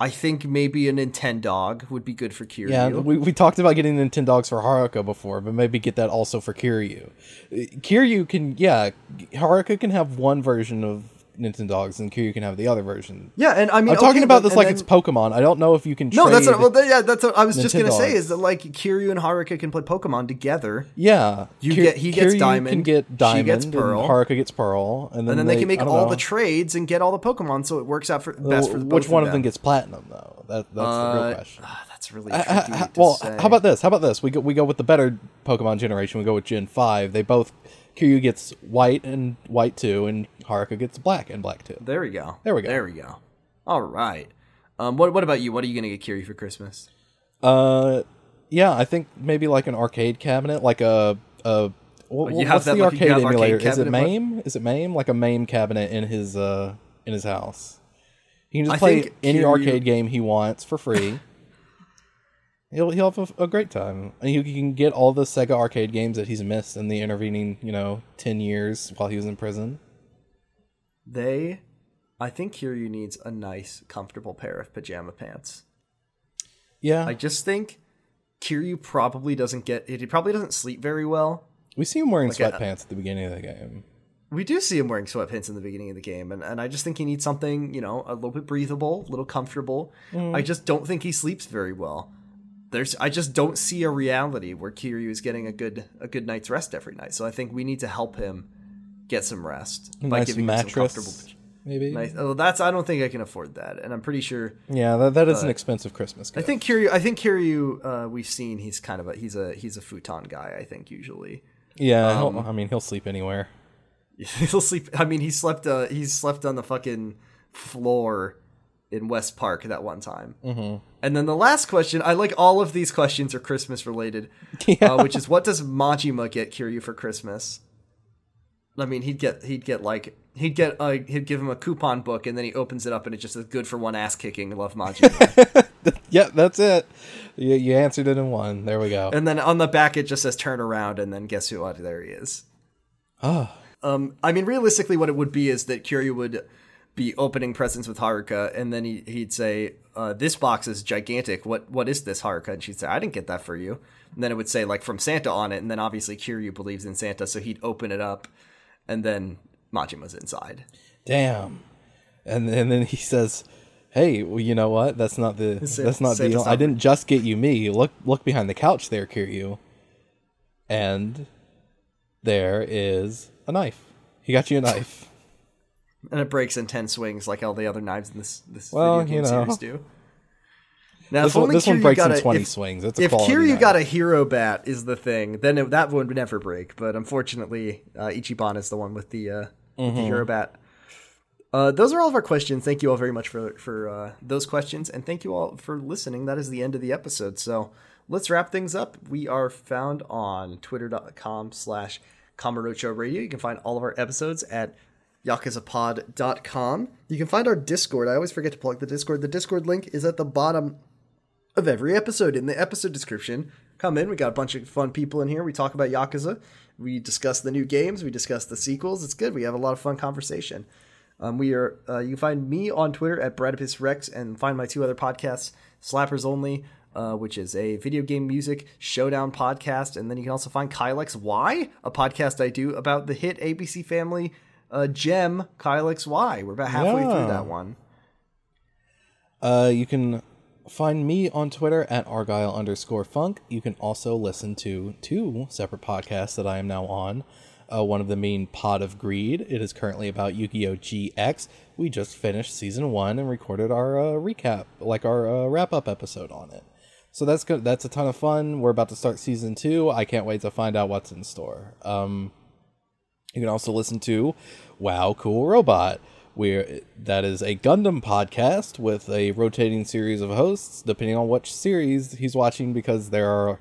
I think maybe a Nintendog would be good for Kiryu. Yeah, we, we talked about getting Nintendogs for Haruka before, but maybe get that also for Kiryu. Kiryu can, yeah, Haruka can have one version of Nintendogs, and Kiryu can have the other version. yeah, and I mean, I'm talking okay, about but- this like then- it's Pokemon. I don't know if you can. No, that's what, well, yeah, that's what I was just gonna say is that like Kiryu and Haruka can play Pokemon together, yeah. You get- he gets Kiryu Diamond, can get Diamond, she gets and Pearl. Haruka gets Pearl, and then, and then they, can make all know. the trades and get all the Pokemon, so it works out for best for Well, both Which one of them them gets platinum though? That, that's the Uh, real question. ah, that's really Uh, uh, well, say. how about this? How about this? We go we go with the better Pokemon generation. We go with Gen Five. They both Kiryu gets white and white two, and Haruka gets black and black too. There we go. There we go. There we go. All right. Um, what what about you? What are you gonna get Kiryu for Christmas? Uh, yeah, I think maybe like an arcade cabinet, like a a. What, you have what's that- the like, arcade have arcade emulator? Is it? MAME? Is it MAME? Like a MAME cabinet in his uh in his house. He can just I play any arcade game he wants for free. he'll he'll have a, a great time, and he can get all the Sega arcade games that he's missed in the intervening you know ten years while he was in prison. They, I think Kiryu needs a nice, comfortable pair of pajama pants. Yeah, I just think Kiryu probably doesn't get. He probably doesn't sleep very well. we see him wearing a- sweatpants at the beginning of the game. We do see him wearing sweatpants in the beginning of the game, and, and I just think he needs something, you know, a little bit breathable, a little comfortable. Mm. I just don't think he sleeps very well. There's, I just don't see a reality where Kiryu is getting a good a good night's rest every night. So I think we need to help him get some rest A by nice giving him some comfortable. mattress, maybe. Nice. Oh, that's I don't think I can afford that, and I'm pretty sure. Yeah, that, that is an expensive Christmas Gift. I think Kiryu. I think Kiryu. Uh, we've seen he's kind of a he's a he's a futon guy. I think usually. Yeah, Um, I mean he'll sleep anywhere. He'll sleep. I mean, he slept. Uh, he slept on the fucking floor in West Park that one time. Mm-hmm. And then the last question. I like all of these questions are Christmas related, uh, which is what does Majima get Kiryu for Christmas? I mean, he'd get he'd get like he'd get uh, he'd give him a coupon book, and then he opens it up, and it just says "good for one ass kicking." Love Majima. yeah, that's it. You, you answered it in one. There we go. and then on the back it just says "turn around," and then guess who? What? There he is. Ah, Um, I mean, realistically, what it would be is that Kiryu would be opening presents with Haruka, and then he, he'd say, uh, "This box is gigantic. What what is this, Haruka?" And she'd say, "I didn't get that for you." And then it would say like from Santa on it, and then obviously Kiryu believes in Santa, so he'd open it up, and then Majima's inside. damn. And and then he says, "Hey, well, you know what? That's not the that's not the. I didn't just get you me. Look look behind the couch there, Kiryu. And there is a knife. He got you a knife. And it breaks in ten swings, like all the other knives in this this Well, video game you know. series do. Now, This if one- this one Kiryu breaks got in a- 20 if- swings. It's a if Kiryu got a hero bat is the thing, then it, that one would never break. But unfortunately, uh, Ichiban is the one with the, uh, with the Mm-hmm. hero bat. Uh, those are all of our questions. Thank you all very much for for uh, those questions, and thank you all for listening. That is the end of the episode. So let's wrap things up. We are found on twitter.com slash Kamurocho Radio. You can find all of our episodes at yakuzapod.com. You can find our Discord. I always forget to plug the Discord. The Discord link is at the bottom of every episode in the episode description. Come in. We got a bunch of fun people in here. We talk about Yakuza. We discuss the new games. We discuss the sequels. It's good. We have a lot of fun conversation. Um, we are. Uh, you can find me on Twitter at Bradipus Rex and find my two other podcasts, Slappers Only, uh, which is a video game music showdown podcast, and then you can also find Kyle XY, a podcast I do about the hit ABC Family uh, gem Kyle XY. We're about halfway Yeah. through that one. Uh, you can find me on Twitter at argyle underscore funk. You can also listen to two separate podcasts that I am now on. uh, one of them being Pot of Greed. It is currently about Yu Gi Oh! GX. We just finished season one and recorded our uh, recap, like our uh, wrap up episode on it. So that's good. That's a ton of fun. We're about to start season two. I can't wait to find out what's in store. Um, you can also listen to Wow Cool Robot, where that is a Gundam podcast with a rotating series of hosts, depending on which series he's watching, because there are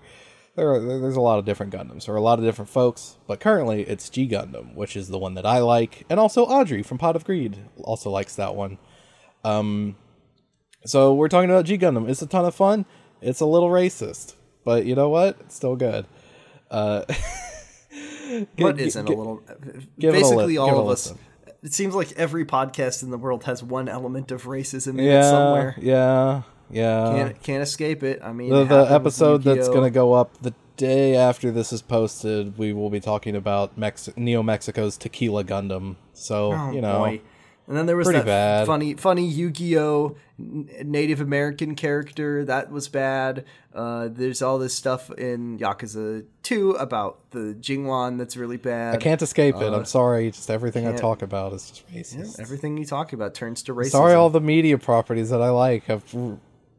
there are there's a lot of different Gundams. Are a lot of different folks, but currently it's G Gundam, which is the one that I like, and also Audrey from Pot of Greed also likes that one. Um, so we're talking about G Gundam. It's a ton of fun. It's a little racist, but you know what? It's still good. Uh, What isn't a little? Basically, all of us. listen. It seems like every podcast in the world has one element of racism in it somewhere. yeah, yeah. Can't can't escape it. I mean, the the episode that's going to go up the day after this is posted, we will be talking about Mex- Neo Mexico's Tequila Gundam. So Oh, you know, boy. And then there was pretty that bad. funny, funny Yu-Gi-Oh Native American character that was bad. Uh, there's all this stuff in Yakuza 2 about the Jingweon that's really bad. I can't escape it. I'm sorry. Just everything I talk about is just racist. Everything you talk about turns to racism. Sorry, all the media properties that I like have.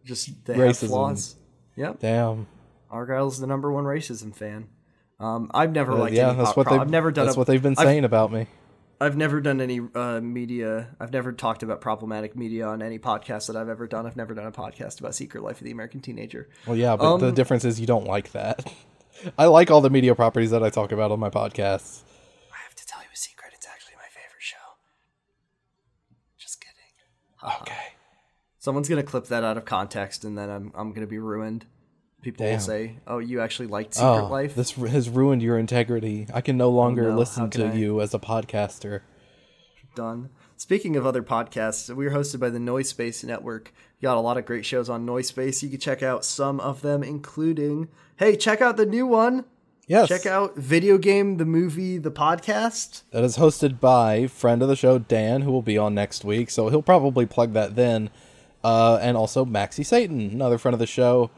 just they racism. have flaws. Yep, Damn. Argyle's the number one racism fan. Um, I've never liked Uh, yeah, any that's what pro- they. I've never done. That's a, what they've been I've- saying about me. I've never done any uh, media. I've never talked about problematic media on any podcast that I've ever done. I've never done a podcast about Secret Life of the American Teenager. Well, yeah, but the difference is you don't like that. I like all the media properties that I talk about on my podcasts. I have to tell you a secret. It's actually my favorite show. Just kidding. Okay. Someone's gonna clip that out of context, and then I'm I'm gonna be ruined. People Damn. will say, "Oh, you actually liked Secret Oh, Life." this has ruined your integrity. I can no longer no, listen to I? you as a podcaster. done. Speaking of other podcasts, we're hosted by the Noise Space Network. You got a lot of great shows on Noise Space. You can check out some of them, including hey, check out the new one. Yes. Check out Video Game, the movie, the podcast. That is hosted by friend of the show Dan, who will be on next week. So he'll probably plug that then. Uh, and also Maxi Satan, another friend of the show.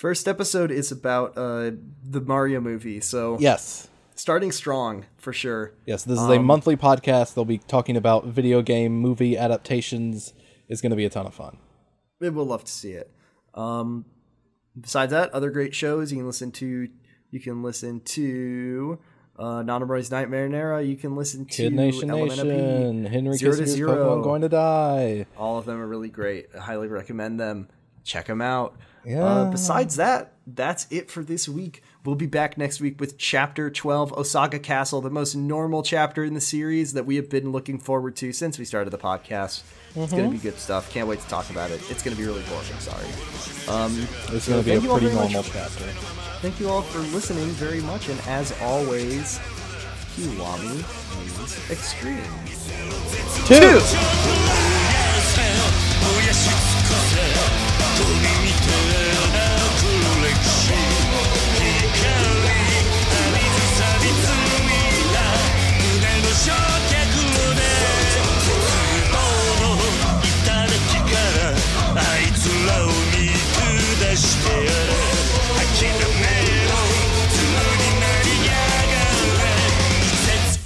First episode is about uh, the Mario movie, so Yes. starting strong for sure. Yes, this is Um, a monthly podcast. They'll be talking about video game movie adaptations. It's going to be a ton of fun. We will love to see it. Um, besides that, other great shows you can listen to. You can listen to uh, Nonomroy's Nightmare Nera. You can listen to Kid Nation Elemental. Nation, Henry Zero to Zero. Pokemon Going to Die. All of them are really great. I highly recommend them. Check them out. Yeah. Uh, besides that, that's it for this week. We'll be back next week with Chapter 12, Osaka Castle, the most normal chapter in the series that we have been looking forward to since we started the podcast. It's going to be good stuff. Can't wait to talk about it. It's going to be really boring. Sorry. Um, It's going to be a thank you all pretty very much. normal chapter. Thank you all for listening very much. And as always, Kiwami is extreme. Two.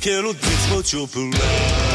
けろ絶望チョプラー